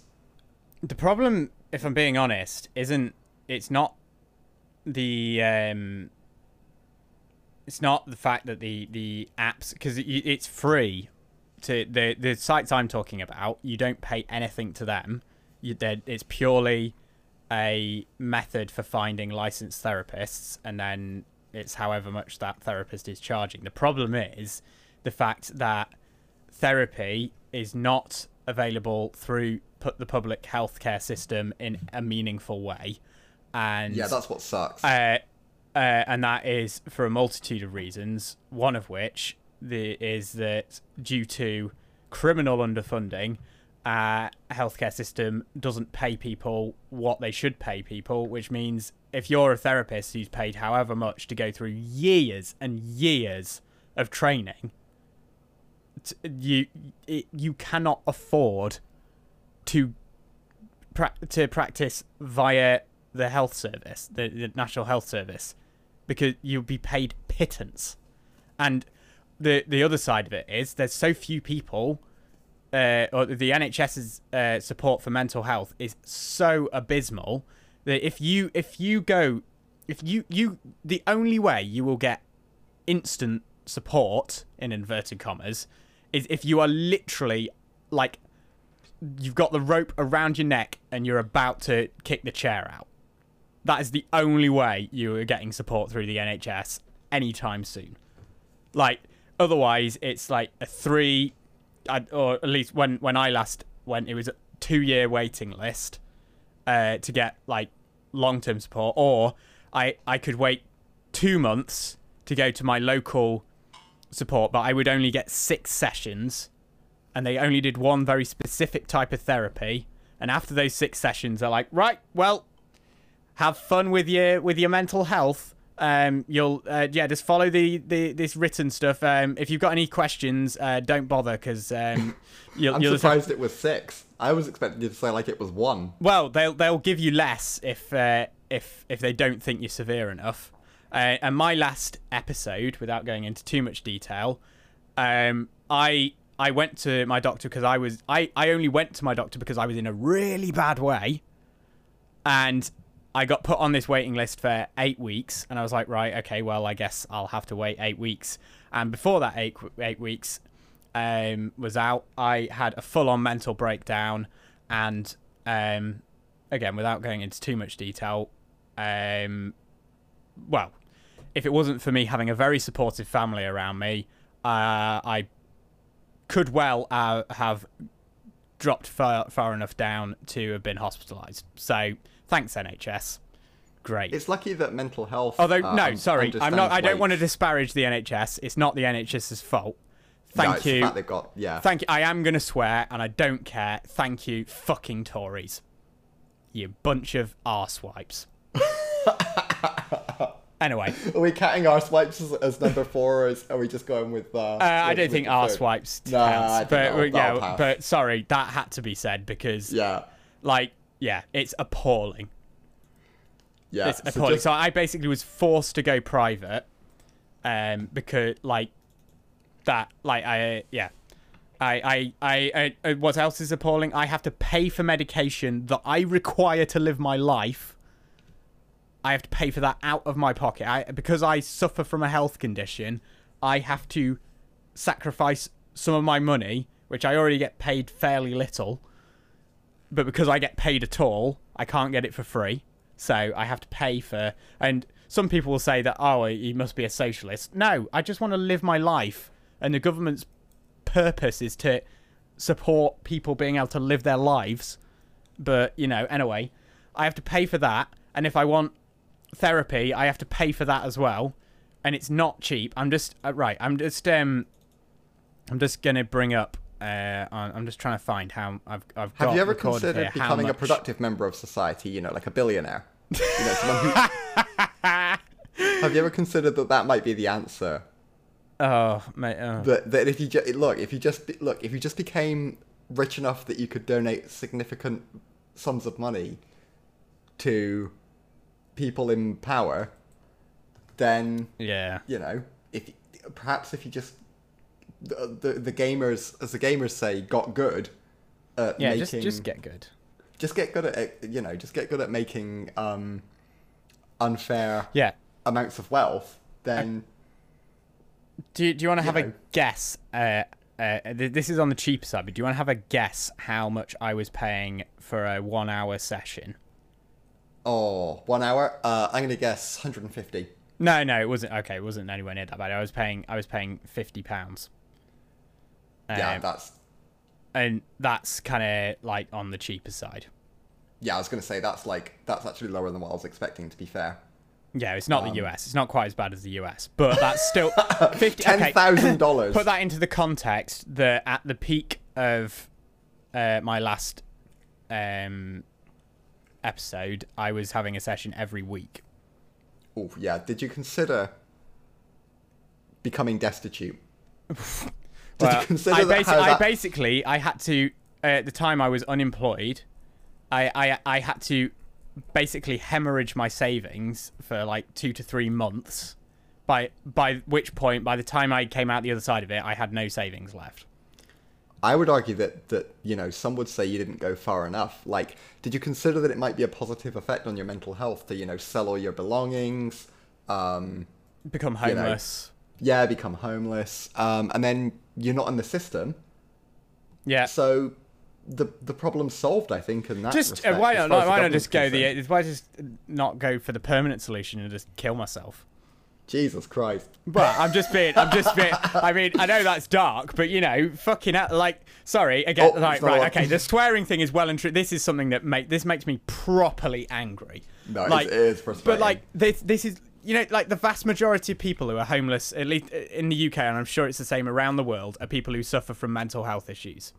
The problem, if I'm being honest, isn't it's not the um, it's not the fact that the the apps because it, it's free to the the sites I'm talking about. You don't pay anything to them. You, it's purely a method for finding licensed therapists, and then it's however much that therapist is charging. The problem is the fact that therapy is not available through put the public healthcare system in a meaningful way, and Yeah, that's what sucks. uh, uh, and that is for a multitude of reasons. One of which the, is that due to criminal underfunding, uh, healthcare system doesn't pay people what they should pay people, which means if you're a therapist who's paid however much to go through years and years of training, you it, you cannot afford to pra- to practice via the health service, the, the National Health Service, because you'll be paid pittance. And the the other side of it is there's so few people, uh, or the NHS's uh, support for mental health is so abysmal that if you if you go, if you you the only way you will get instant support in inverted commas is if you are literally like you've got the rope around your neck and you're about to kick the chair out. That is the only way you are getting support through the NHS anytime soon. Like otherwise, it's like a three, or at least when when I last went, it was a two year waiting list uh, to get like long term support, or I I could wait two months to go to my local support, but I would only get six sessions and they only did one very specific type of therapy. And after those six sessions, they're like, right, well, have fun with your with your mental health. Um, you'll uh, yeah, just follow the, the this written stuff. Um, if you've got any questions, uh, don't bother because um, you'll, I'm you'll have- surprised it was six. I was expecting you to say like it was one. well, they'll they'll give you less if uh, if if they don't think you're severe enough. Uh, and my last episode, without going into too much detail, um, I I went to my doctor because I was I I only went to my doctor because I was in a really bad way, and I got put on this waiting list for eight weeks, and I was like, right, okay, well, I guess I'll have to wait eight weeks. And before that eight eight weeks um, was out, I had a full on mental breakdown, and um, again, without going into too much detail, um, well, if it wasn't for me having a very supportive family around me, uh, I could well uh, have dropped far, far enough down to have been hospitalised. So thanks NHS. Great. It's lucky that mental health. Although um, no, sorry, I'm not. I don't want to disparage the NHS. It's not the NHS's fault. No, Thank the you. fact they've got yeah. Thank you. I am going to swear, and I don't care. Thank you, fucking Tories. You bunch of arsewipes. anyway, Are we counting our swipes as, as number four, or is, are we just going with? Uh, uh, I don't think the third? arsewipes Nah, I counts. think but that'll- yeah, that'll but sorry, that had to be said because, Yeah, like, yeah, it's appalling. yeah. It's so appalling. just- So I basically was forced to go private, um, because like that, like I yeah, I I I, I what else is appalling? I have to pay for medication that I require to live my life. I have to pay for that out of my pocket. I because I suffer from a health condition, I have to sacrifice some of my money, which I already get paid fairly little. But because I get paid at all, I can't get it for free. So I have to pay for. And some people will say that, oh, you must be a socialist. No, I just want to live my life. And the government's purpose is to support people being able to live their lives. But, you know, anyway, I have to pay for that. And if I want therapy, I have to pay for that as well. And it's not cheap. I'm just, uh, right, I'm just, um, I'm just going to bring up. Uh, I'm just trying to find how I've I've have you ever considered becoming a productive member of society? You know, like a billionaire. You know, someone who. have you ever considered that that might be the answer? Oh, mate. Oh. That that if you just look, if you just be, look, if you just became rich enough that you could donate significant sums of money to people in power, then Yeah. you know, if perhaps if you just the, the the gamers, as the gamers say, got good at Yeah, making just just get good. just get good at you know just get good at making um unfair Yeah. amounts of wealth, then Do you, do you want to have know. a guess? Uh, uh, th- this is on the cheaper side, but do you want to have a guess how much I was paying for a one-hour session? Oh one hour. Uh, I'm gonna guess 150. No, no, it wasn't. Okay, it wasn't anywhere near that bad. I was paying. I was paying fifty pounds. yeah, Um, that's and that's kind of like on the cheaper side. yeah. I was gonna say that's like that's actually lower than what I was expecting. To be fair, Yeah, it's not Um, the US. It's not quite as bad as the US, but that's still fifty. ten okay, dollars. put that into the context that at the peak of uh, my last um, episode, I was having a session every week. Oh yeah. Did you consider becoming destitute? Did Well, you consider I, that, basi- how I basically I had to uh, at the time I was unemployed. I, I I had to basically hemorrhage my savings for like two to three months. By by which point, by the time I came out the other side of it, I had no savings left. I would argue that that you know some would say you didn't go far enough. Like, did you consider that it might be a positive effect on your mental health to you know sell all your belongings, um, Become You know, homeless. yeah, become homeless, um, and then you're not in the system, yeah. so the the problem's solved. I think, in that just uh, why as not? far as the Why not just go concerned. the? Why just not go for the permanent solution and just kill myself? Jesus Christ? But I'm just being, I'm just being. I mean, I know that's dark, but you know, fucking hell, like, sorry again. Oh, like, it's right, okay. The swearing thing is well and true. This is something that make this makes me properly angry. No, it like, it is But like, this, this is. You know, like the vast majority of people who are homeless, at least in the UK, and I'm sure it's the same around the world, are people who suffer from mental health issues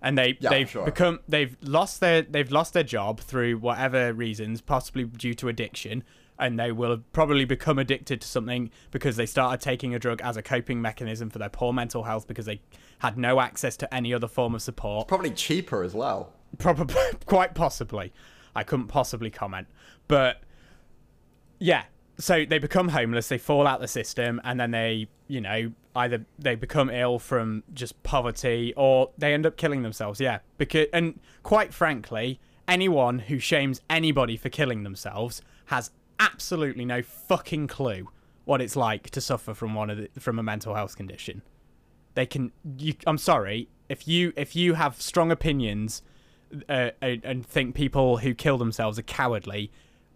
and they Yeah, they've sure. become they've lost their they've lost their job through whatever reasons, possibly due to addiction, and they will have probably become addicted to something because they started taking a drug as a coping mechanism for their poor mental health because they had no access to any other form of support. Probably cheaper as well. Probably, quite possibly. I couldn't possibly comment, but yeah. So they become homeless, they fall out the system, and then they, you know, either they become ill from just poverty or they end up killing themselves. Yeah, because and quite frankly, anyone who shames anybody for killing themselves has absolutely no fucking clue what it's like to suffer from one of the, from a mental health condition. They can. You, I'm sorry if you if you have strong opinions uh, and think people who kill themselves are cowardly.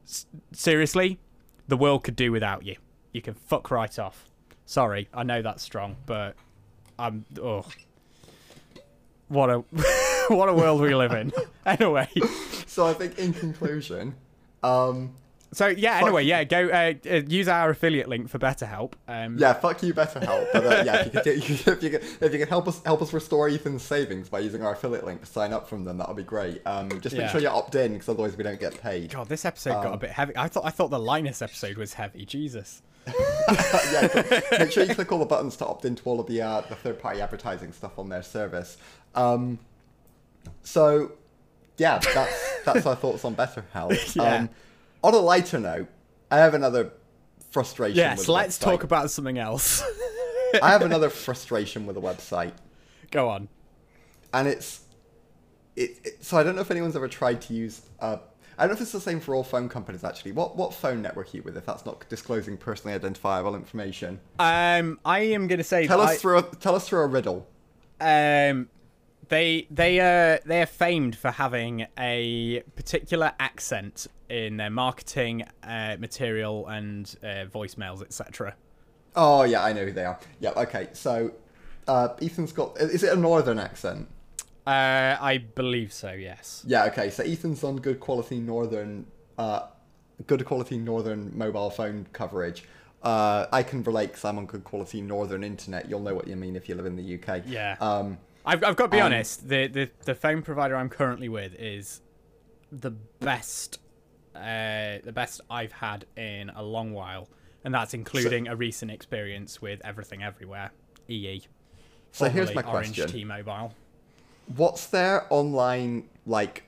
S- seriously, the world could do without you. You can fuck right off. Sorry, I know that's strong, but I'm. Oh, what a what a world we live in. anyway, So I think in conclusion, um, so yeah. Fuck Anyway, yeah. Go uh, uh, use our affiliate link for BetterHelp. Um, yeah, fuck you, BetterHelp. But uh, yeah, if you, could, if you could if you could help us help us restore Ethan's savings by using our affiliate link to sign up from them, that would be great. Um, just make Yeah. sure you opt in because otherwise we don't get paid. God, this episode got a Um, bit heavy. I thought I thought the Linus episode was heavy. Jesus. yeah, make sure you click all the buttons to opt into all of the uh, the third party advertising stuff on their service. Um, so yeah, that's that's our thoughts on BetterHelp. Yeah. Um, on a lighter note, I have another frustration. Yes, let's talk about something else. I have another frustration with a website, Go on. and it's it, it. So I don't know if anyone's ever tried to use. Uh, I don't know if it's the same for all phone companies actually. What what phone network are you with? If that's not disclosing personally identifiable information, Um, I am gonna say tell us I- through a, tell us through a riddle. um, they they uh they are famed for having a particular accent in their marketing uh, material and uh, voicemails, etc. Oh yeah, I know who they are. Yeah, okay. So uh, Ethan's got. Is it a northern accent? Uh, I believe so. Yes. Yeah. Okay. So Ethan's on good quality northern, uh, good quality northern mobile phone coverage. Uh, I can relate because I'm on good quality northern internet. You'll know what you mean if you live in the UK. Yeah. Um, I've, I've got to be Um, honest. The, the the phone provider I'm currently with is the best, uh, the best I've had in a long while, and that's including a recent experience with Everything Everywhere, EE. So here's my formerly question. Orange T-Mobile. what's their online like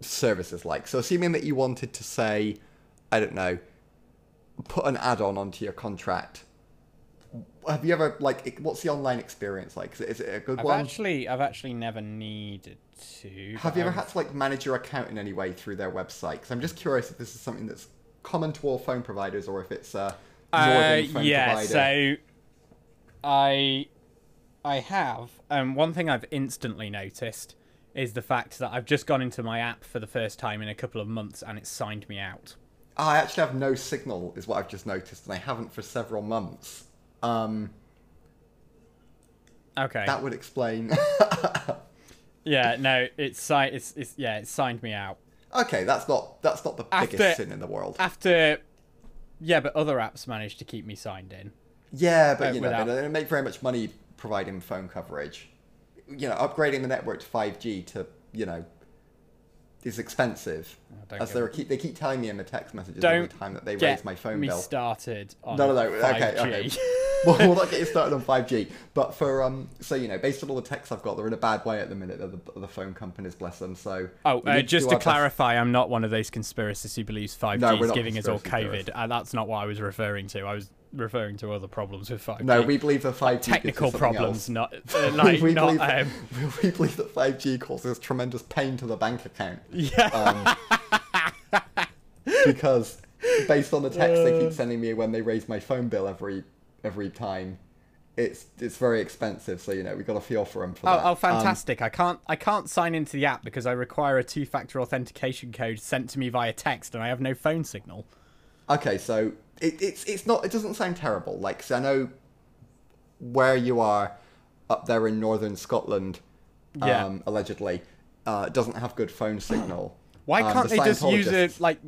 services like? So assuming that you wanted to say, I don't know, put an add-on onto your contract, have you ever like? What's the online experience like? Is it, is it a good I've one? actually, I've actually never needed to. Have you ever I've- had to like manage your account in any way through their website? Because I'm just curious if this is something that's common to all phone providers or if it's uh, Uh, yeah, provider. so I I have. Um, one thing I've instantly noticed is the fact that I've just gone into my app for the first time in a couple of months and it's signed me out. I actually have no signal, is what I've just noticed, and I haven't for several months. Um, Okay. that would explain. Yeah, no, it's si- it's it's yeah, it signed me out. okay, that's not that's not the After- biggest sin in the world. After yeah, but other apps managed to keep me signed in. Yeah, but Uh, you know, without- they don't make very much money providing phone coverage. You know, upgrading the network to 5G to, you know, is expensive. don't As they keep they keep telling me in the text messages every time that they raise my phone me bill. started on No, no, no. 5G. okay. well, we'll not get you started on 5G. But for um, so you know, based on all the texts I've got, they're in a bad way at the minute. The, the phone companies, bless them. So Oh, uh, just do to our best- clarify, I'm not one of those conspiracists who believes 5G No, is giving us all COVID. Uh, that's not what I was referring to. I was referring to other problems with 5G. No, we believe that 5G technical problems, else. not uh, like we, not. believe, Um, we believe that 5G causes tremendous pain to the bank account. yeah, Um, because based on the text they Uh. keep sending me when they raise my phone bill every every time, it's it's very expensive. So you know we've got a feel for them for oh, that. oh, Um, fantastic! I can't I can't sign into the app because I require a two-factor authentication code sent to me via text, and I have no phone signal. Okay, so it, it's it's not it doesn't sound terrible. Like 'cause I know where you are up there in northern Scotland, Yeah. um, allegedly, uh, doesn't have good phone signal. Why Um, can't the they just use a Scientologists- like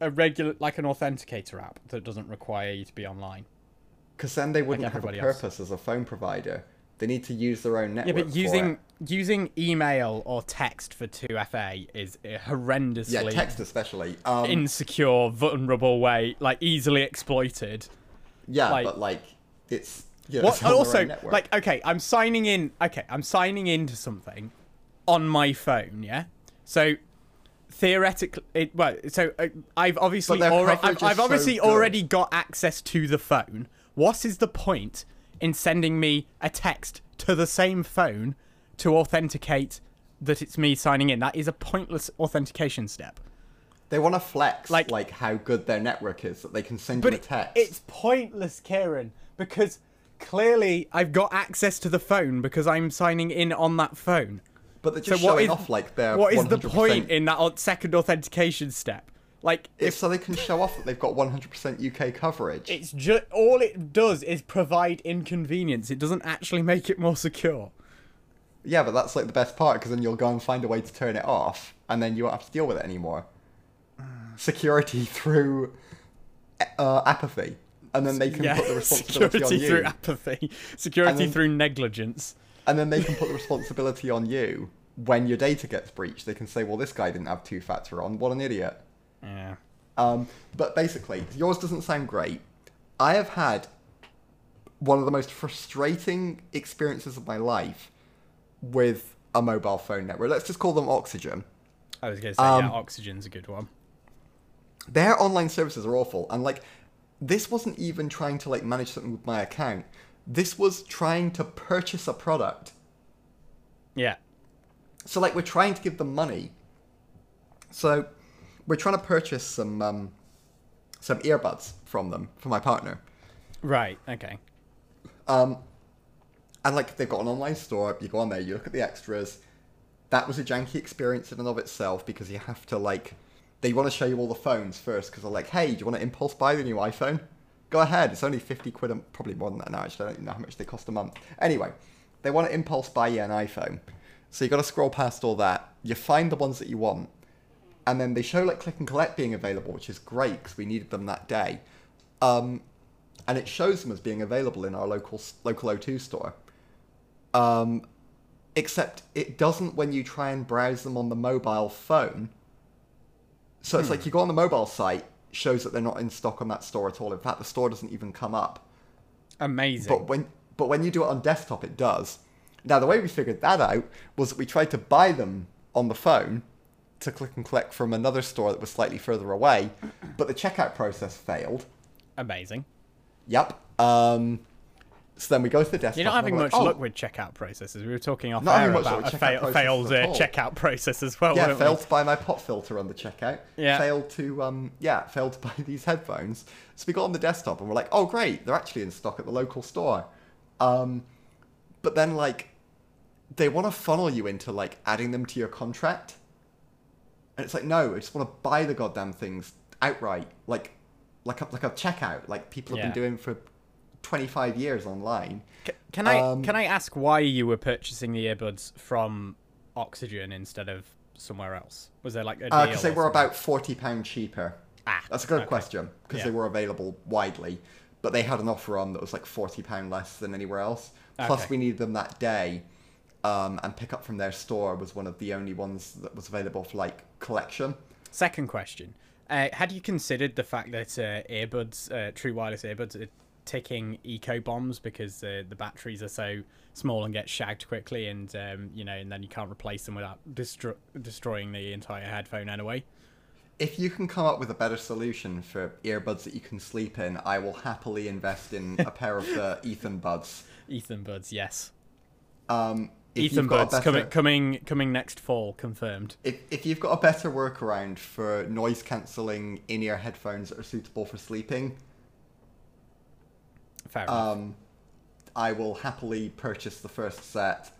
a regular like an authenticator app that doesn't require you to be online? Because then they wouldn't have a everybody else. purpose as a phone provider. They need to use their own network. Yeah, but using using email or text for 2FA is a horrendously yeah, text especially. Um, insecure, vulnerable way, like easily exploited. yeah, like- but like it's yeah. What it's also like okay, I'm signing in. Okay, I'm signing into something on my phone. Yeah, so theoretically, it, well, so uh, I've obviously already, I've, I've obviously good. already got access to the phone. What is the point in sending me a text to the same phone to authenticate that it's me signing in? That is a pointless authentication step. they want to flex like- like, how good their network is that they can send But you a text. it's pointless, Kieran, because clearly I've got access to the phone because I'm signing in on that phone. but they're So just what showing is off like they're what is the 100% point in that second authentication step? Like It's if so they can show off that they've got 100% UK coverage. it's just all it does is provide inconvenience. It doesn't actually make it more secure. Yeah, but that's like the best part because then you'll go and find a way to turn it off, and then you won't have to deal with it anymore. Security through uh, apathy, and then they can yeah, put the responsibility security on you. through apathy, security then- through negligence. and then they can put the responsibility on you when your data gets breached. They can say, "Well, this guy didn't have two-factor on. What an idiot." Yeah. Um, but basically, yours doesn't sound great. I have had one of the most frustrating experiences of my life with a mobile phone network. Let's just call them Oxygen. I was gonna say Um, yeah, oxygen's a good one. Their online services are awful, and like, this wasn't even trying to like manage something with my account. This was trying to purchase a product. Yeah. So like, we're trying to give them money. So, we're trying to purchase some um, some earbuds from them for my partner. Right. Okay. Um, and like they've got an online store. You go on there, you look at the extras. That was a janky experience in and of itself because you have to like, they want to show you all the phones first because they're like, hey, do you want to impulse buy the new iPhone? Go ahead. It's only fifty quid, a, probably more than that now. Actually, I don't even know how much they cost a month. Anyway, they want to impulse buy you an iPhone, so you got to scroll past all that. You find the ones that you want, and then they show like click and collect being available, which is great because we needed them that day. Um, and it shows them as being available in our local local O2 store. Um, except it doesn't when you try and browse them on the mobile phone. So it's like you go on the mobile site, shows that they're not in stock on that store at all. In fact, the store doesn't even come up. Amazing. But when but when you do it on desktop, it does. Now the way we figured that out was that we tried to buy them on the phone to click and collect from another store that was slightly further away, but the checkout process failed. Amazing. Yep. Um, So then we go to the desktop. You're not having much like, oh, luck with checkout processes. We were talking off Not air having much about a, with fail, checkout failed uh, checkout process as well. Yeah, weren't we? failed to buy my pop filter on the checkout. Yeah. Failed to um yeah, failed to buy these headphones. So we got on the desktop and we're like, oh great, they're actually in stock at the local store. Um but then like they want to funnel you into like adding them to your contract. And it's like, no, I just want to buy the goddamn things outright. Like like a like a checkout, like people have Yeah. been doing for twenty five years online. C- Can I Um, can I ask why you were purchasing the earbuds from Oxygen instead of somewhere else? Was there like a deal? Because Uh, they were something? about forty pound cheaper. Ah, That's a good okay. question because Yeah. they were available widely, but they had an offer on that was like forty pound less than anywhere else. Plus, Okay. we needed them that day, um, and pick up from their store was one of the only ones that was available for like collection. Second question: uh, Had you considered the fact that uh, earbuds, uh, true wireless earbuds, are ticking eco bombs because uh, the batteries are so small and get shagged quickly, and um, you know, and then you can't replace them without destro- destroying the entire headphone anyway? If you can come up with a better solution for earbuds that you can sleep in, I will happily invest in a pair of the Ethan Buds. Ethan buds, yes. Um, Ethan you've got a buds better- coming coming coming next fall, confirmed. If, if you've got a better workaround for noise cancelling in ear headphones that are suitable for sleeping, Fair enough. um, I will happily purchase the first set.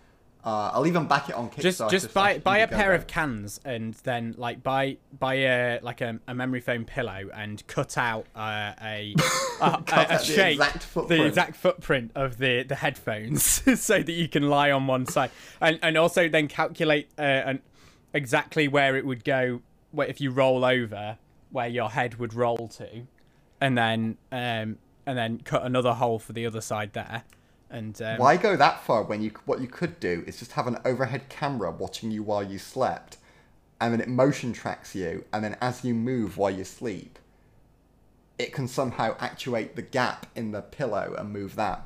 Uh, I'll even back it on Kickstarter. just just buy I buy a pair of cans and then like buy buy a like a, a memory foam pillow and cut out uh, a a, Cut a, a out the shape exact footprint. the exact footprint of the the headphones so that you can lie on one side and and also then calculate uh, an, exactly where it would go where if you roll over where your head would roll to and then um and then cut another hole for the other side there and um, Why go that far when you what you could do is just have an overhead camera watching you while you slept, and then it motion tracks you, and then as you move while you sleep, it can somehow actuate the gap in the pillow and move that.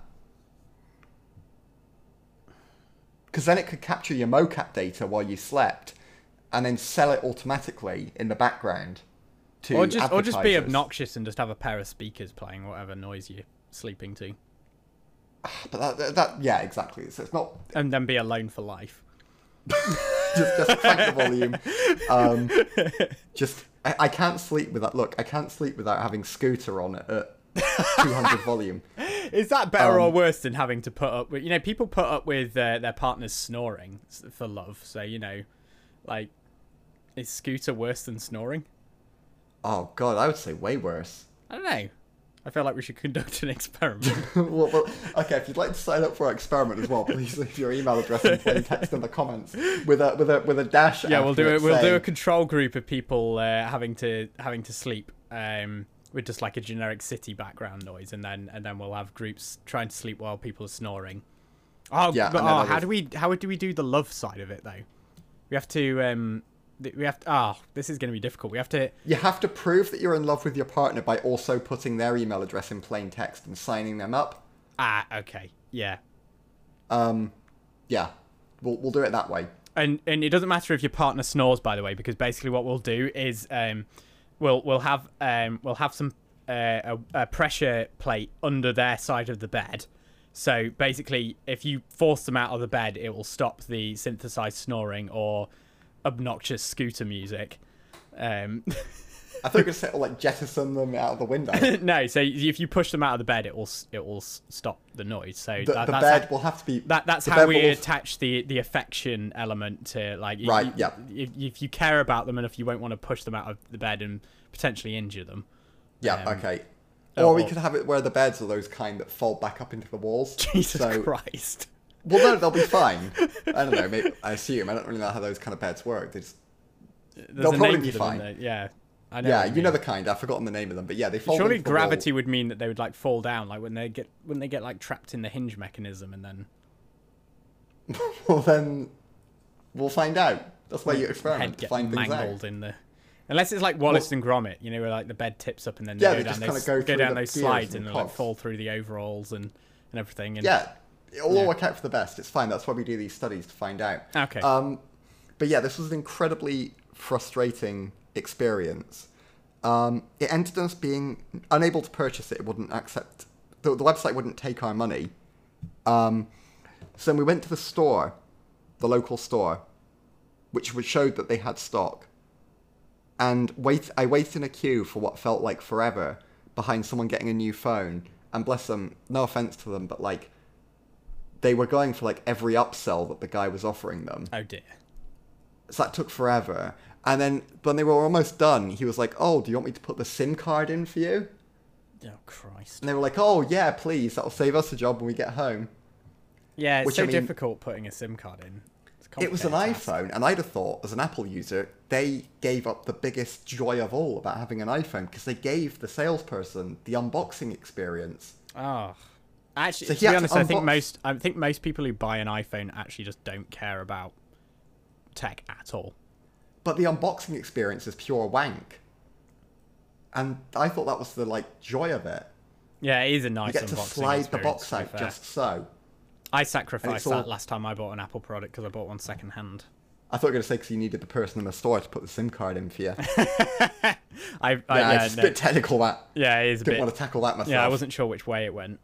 Because then it could capture your mocap data while you slept, and then sell it automatically in the background. To or just or just be obnoxious and just have a pair of speakers playing whatever noise you're sleeping to, But that, that, yeah, exactly. So it's not and then be alone for life. just just crank the volume. Um, just I, I can't sleep without look. I can't sleep without having Scooter on at 200 volume. Is that better or Um, worse than having to put up with? You know, people put up with uh, their partners snoring for love. So you know, like, is Scooter worse than snoring? Oh god, I would say way worse. I don't know. I feel like we should conduct an experiment. well, well, okay, if you'd like to sign up for our experiment as well, please leave your email address in plain text in the comments with a with a with a dash. yeah, we'll do it. We'll do a control group of people uh, having to having to sleep um, with just like a generic city background noise, and then and then we'll have groups trying to sleep while people are snoring. Oh, Yeah, but- oh, how do we how do we do the love side of it though? We have to um, we have to. Oh, this is going to be difficult. We have to. You have to prove that you're in love with your partner by also putting their email address in plain text and signing them up. Ah, okay, yeah. Um, yeah, we'll we'll do it that way. and and it doesn't matter if your partner snores by the way because basically what we'll do is um we'll we'll have um we'll have some uh, a, a pressure plate under their side of the bed so basically if you force them out of the bed it will stop the synthesized snoring or obnoxious scooter music um I thought you were going say oh, like jettison them out of the window. no so if you push them out of the bed it will it will stop the noise so The, that, the that's bed how- will have to be that that's how we will- attach the the affection element to like Right, yeah. if, if you care about them enough you won't want to push them out of the bed and potentially injure them Yeah, Um, okay. oh, Or we could have it where the beds are those kind that fold back up into the walls. jesus so, christ Well, no, they'll be fine. I don't know. Maybe I assume. I don't really know how those kind of beds work. They just, There's They'll probably be fine. yeah I know yeah, you mean. know the kind. I've forgotten the name of them, but yeah, they fold. surely into the wall. gravity would mean that they would like fall down like when they get when they get like trapped in the hinge mechanism and then well, then we'll find out. That's why you experiment to find things out. in the unless it's like Wallace and Gromit you know where like the bed tips up and then Yeah, they they go down just kinda those go go down those slides and and, like fall through the overalls and and everything and Yeah, it'll Yeah. all work out for the best. It's fine. That's why we do these studies to find out. Okay. Um, but yeah, this was an incredibly frustrating experience. Um, it ended us being unable to purchase it. It wouldn't accept the, the website wouldn't take our money. Um, so then we went to the store, the local store, which showed that they had stock. And wait, I waited in a queue for what felt like forever behind someone getting a new phone. And bless them, no offense to them, but like, they were going for like every upsell that the guy was offering them. Oh dear. So that took forever. And then when they were almost done, he was like, "Oh, do you want me to put the SIM card in for you?" Oh Christ. And they were like, "Oh, yeah, please. That'll save us a job when we get home." Yeah, it's Which, so I mean- difficult putting a SIM card in. It was an task. iPhone, and I'd have thought, as an Apple user, they gave up the biggest joy of all about having an iPhone because they gave the salesperson the unboxing experience. Oh. Actually, So to be had to honest, I think most I think most people who buy an iPhone actually just don't care about tech at all. But the unboxing experience is pure wank. And I thought that was the like joy of it. Yeah, it is a nice. You get to slide the box out just so. I sacrificed all- that last time I bought an Apple product because I bought one second hand. I thought you were going to say because you needed the person in the store to put the SIM card in for you. I, I yeah, yeah, it's a bit technical that. yeah, it is a Didn't bit. want to tackle that myself. Yeah, I wasn't sure which way it went.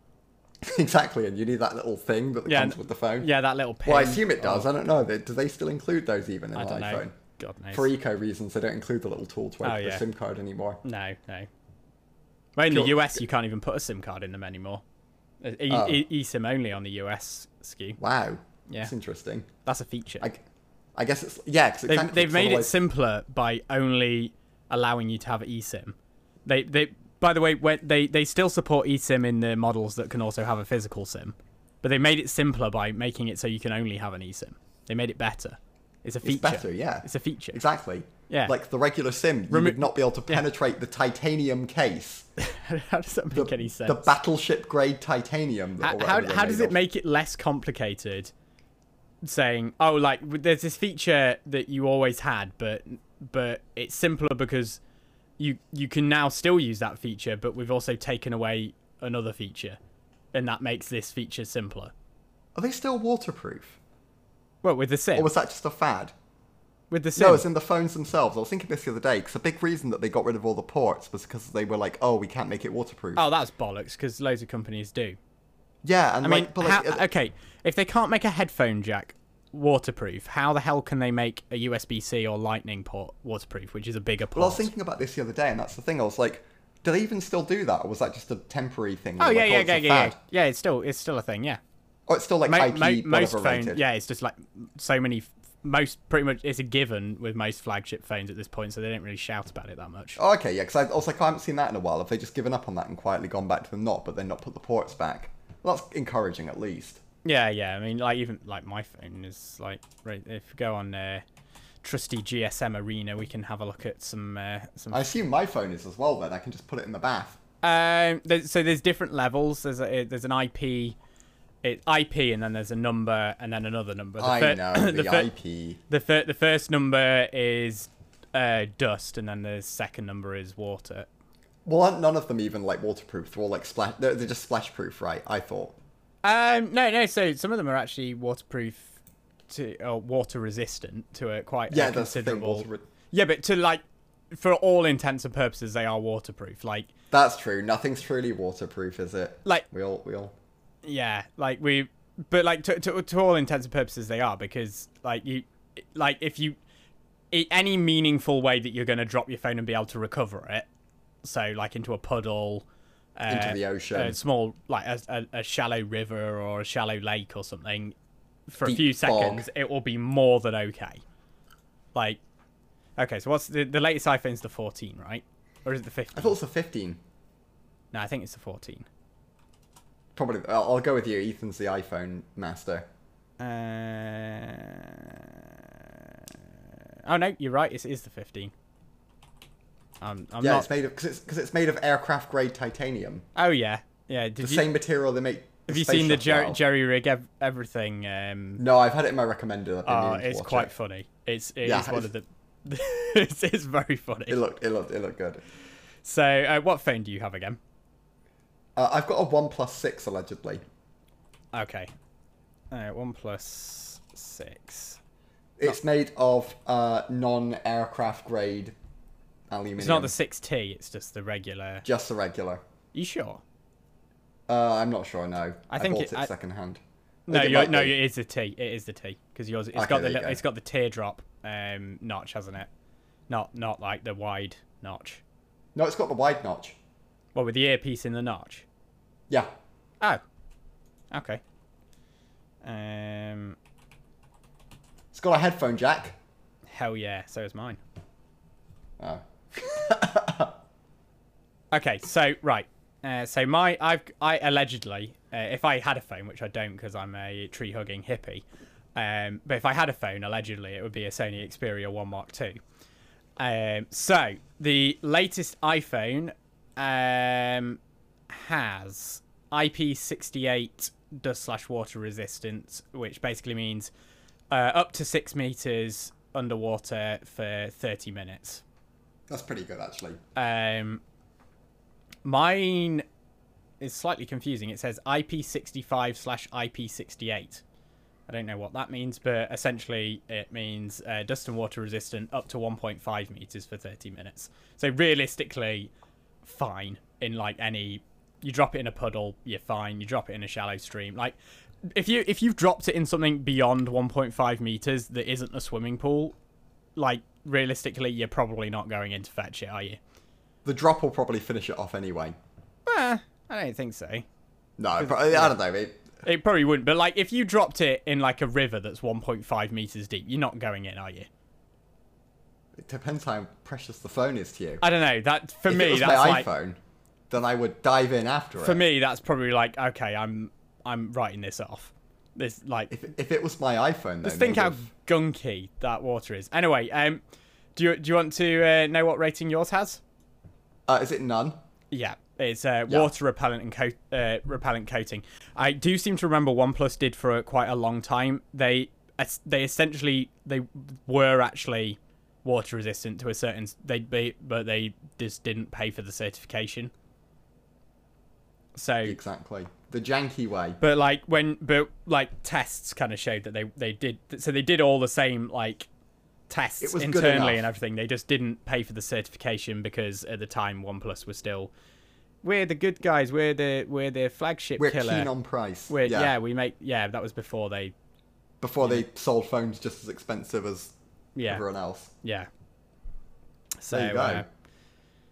exactly, and you need that little thing that Yeah, comes with the phone. Yeah, that little pin. Well, I assume it does. Oh, I don't know. Do they still include those even in I don't know. iPhone? God knows. For eco reasons, they don't include the little tool to open Oh, the. SIM card anymore. No, no. Well, in the US, you can't even put a SIM card in them anymore. Uh, E- Oh. e- eSIM only on the US SKU. Wow. Yeah. That's interesting. That's a feature. I, I guess it's yeah. Cause they've they've made it simpler by only allowing you to have eSIM. They they by the way, when they they still support eSIM in the models that can also have a physical SIM, but they made it simpler by making it so you can only have an eSIM. They made it better. It's a feature. It's better, yeah. It's a feature. Exactly. Yeah. Like the regular SIM, you Remo- would not be able to Yeah. penetrate the titanium case, how does that the, make any sense? the battleship grade titanium. That how, how, how does it make it less complicated saying oh like there's this feature that you always had but but it's simpler because you you can now still use that feature but we've also taken away another feature and that makes this feature simpler Are they still waterproof, well with the sim or was that just a fad? with the sim No, it's in the phones themselves. I was thinking this the other day because a big reason that they got rid of all the ports was because they were like, "Oh, we can't make it waterproof." oh that's bollocks because loads of companies do yeah, and i like, mean like, how, uh, okay if they can't make a headphone jack waterproof how the hell can they make a usb-c or lightning port waterproof which is a bigger port Well, I was thinking about this the other day, and that's the thing. I was like, do they even still do that, or was that just a temporary thing? Oh Like, yeah, oh, yeah, yeah, yeah, yeah. Yeah, it's still it's still a thing. Yeah. Oh, it's still like Mo- IP mo- most phones, yeah, it's just like so many. Most pretty much it's a given with most flagship phones at this point, so they don't really shout about it that much. Oh, okay, yeah, because I, was like, I haven't seen that in a while. Have they just given up on that and quietly gone back to the not, but then not put the ports back? Well, that's encouraging at least. Yeah, yeah. I mean, like even like my phone is like right. If you go on uh, trusty GSM Arena, we can have a look at some uh, some. I assume my phone is as well. Then I can just put it in the bath. Um, there's, so there's different levels. There's a, there's an IP, it, IP, and then there's a number, and then another number. The I fir- know the, fir- IP. The fir- the first number is uh, dust, and then the second number is water. Well, aren't none of them even like waterproof. They're all like splash. They're, they're just splash proof, right? I thought. Um, no, no. So some of them are actually waterproof to or water resistant to a quite Yeah, a that's the thing. considerable. Re- Yeah, but to like, for all intents and purposes, they are waterproof. Like, that's true. Nothing's truly waterproof, is it? like We all, we all. yeah, like we, but like to to, to all intents and purposes, they are because like you, like if you, any meaningful way that you're going to drop your phone and be able to recover it, so like into a puddle. Uh, Into the ocean. a small like a, a, a shallow river or a shallow lake or something for a few seconds it will be more than okay like okay so what's the the latest iphone's the 14 right or is it the 15 I thought it was a 15. no i think it's the 14 Probably. I'll, I'll go with you. Ethan's the iPhone master. uh... oh no you're right it is the 15 um, I'm yeah, not... it's made of because it's because it's made of aircraft grade titanium. oh yeah yeah did The you same material they make. have you seen the Jer- jerry rig ev- everything um No, I've had it in my recommended. Oh, meaning it's quite it. funny. It's it is Yeah, one of the. it's, it's very funny. It looked, it looked, it looked good. So, uh, what phone do you have again? Uh, I've got a OnePlus Six allegedly. Okay, uh, OnePlus Six. It's made of uh, non-aircraft grade aluminium. It's not the six T. It's just the regular. just the regular. You sure? Uh, I'm not sure. No, I think bought it- it, I- second hand. No, no, be. it is the T. It is the T because yours. It's Okay, got the go. it's got the teardrop um, notch, hasn't it? Not not like the wide notch. No, it's got the wide notch. Well, with the earpiece in the notch. Yeah. Oh, okay. Um, It's got a headphone jack. hell yeah. So is mine. Oh. Okay, so right, uh, so my I've I allegedly, uh, if I had a phone, which I don't because I'm a tree hugging hippie, um, but if I had a phone, allegedly it would be a Sony Xperia One Mark Two. Um, so the latest iPhone um, has IP68 dust slash water resistance, which basically means uh, up to six meters underwater for 30 minutes. That's pretty good, actually. Um, mine is slightly confusing. It says IP65 slash IP68. I don't know what that means, but essentially it means uh, dust and water resistant up to 1.5 meters for 30 minutes. So realistically, fine in like any. You drop it in a puddle, you're fine. You drop it in a shallow stream, like if you if you've dropped it in something beyond 1.5 meters that isn't a swimming pool, like realistically, you're probably not going in to fetch it, are you? The drop will probably finish it off anyway. Eh, I don't think so. No, I don't know. It, It probably wouldn't, but like if you dropped it in like a river that's 1.5 meters deep, you're not going in, are you? it depends how precious the phone is to you. I don't know. That for if me, it was that's my like iPhone, then I would dive in after for it. For me that's probably like okay, I'm I'm writing this off. This like If, if it was my iPhone, though, just think how gunky that water is. Anyway, um, do you do you want to uh, know what rating yours has? Uh, is it none? Yeah, it's uh, Yeah. water repellent and coat, uh, repellent coating. I do seem to remember OnePlus did for quite a long time. They they essentially they were actually water resistant to a certain they'd be but they just didn't pay for the certification. So, Exactly. The janky way. but like when but like tests kind of showed that they they did so they did all the same like tests It was good internally and everything. They just didn't pay for the certification because at the time OnePlus was still we're the good guys. We're the we're the flagship We're killer. keen on price. We're, yeah. yeah. we make yeah. That was before they Before they sold phones just as expensive as yeah everyone else. yeah. So There you go. uh, So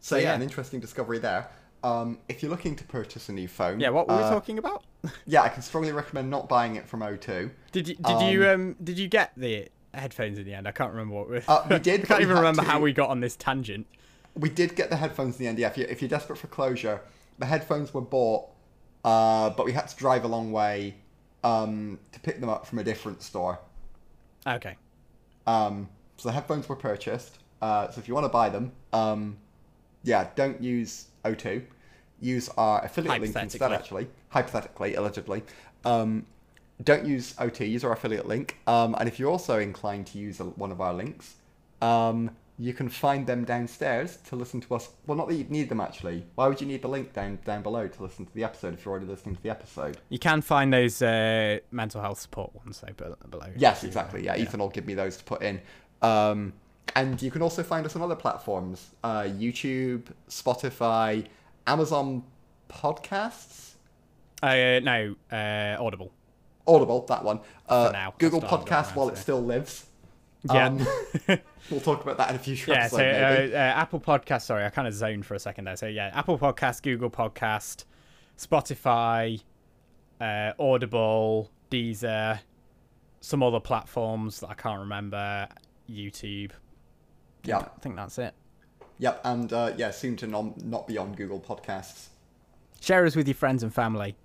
so yeah, yeah. an interesting discovery there. Um, if you're looking to purchase a new phone, yeah, what were we uh, talking about? Yeah, I can strongly recommend not buying it from O2. Did you did you um did you get the headphones in the end? I can't remember what we. Uh, we did. I can't even remember to- how we got on this tangent. We did get the headphones in the end. Yeah, if you're, if you're desperate for closure, the headphones were bought, uh, but we had to drive a long way um, to pick them up from a different store. Okay. Um, so the headphones were purchased. Uh, so if you want to buy them, um, yeah, don't use O2. Use our affiliate link instead, actually. Hypothetically, allegedly. Um, don't use O2, use our affiliate link. Um, and if you're also inclined to use a, one of our links, um, you can find them downstairs to listen to us. Well, not that you'd need them, actually. Why would you need the link down, down below to listen to the episode if you're already listening to the episode? You can find those uh, mental health support ones though below. Yes, uh, exactly. Yeah, Ethan will give me those to put in. Um, and you can also find us on other platforms uh, YouTube, Spotify, Amazon Podcasts, Uh, no, uh, Audible. Audible, that one. Uh, For now. Google That's what I've got Podcasts while it still lives. Yeah. Um, we'll talk about that in a future yeah, episode, so uh, uh, Apple Podcast. Sorry, I kind of zoned for a second there. So yeah, Apple Podcast, Google Podcast, Spotify, uh, Audible, Deezer, some other platforms that I can't remember, YouTube. yeah. I think that's it. Yep. And uh, yeah, soon to non- not be on Google Podcasts. Share us with your friends and family.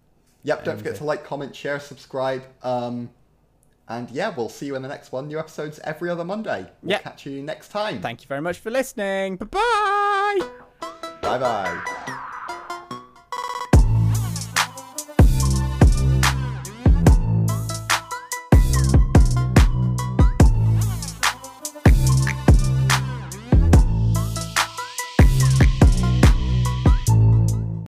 Yep. Don't And, forget uh, to like, comment, share, subscribe. Um, and yeah, we'll see you in the next one. New episodes every other Monday. We'll Yep. catch you next time. Thank you very much for listening. Bye bye. Bye bye.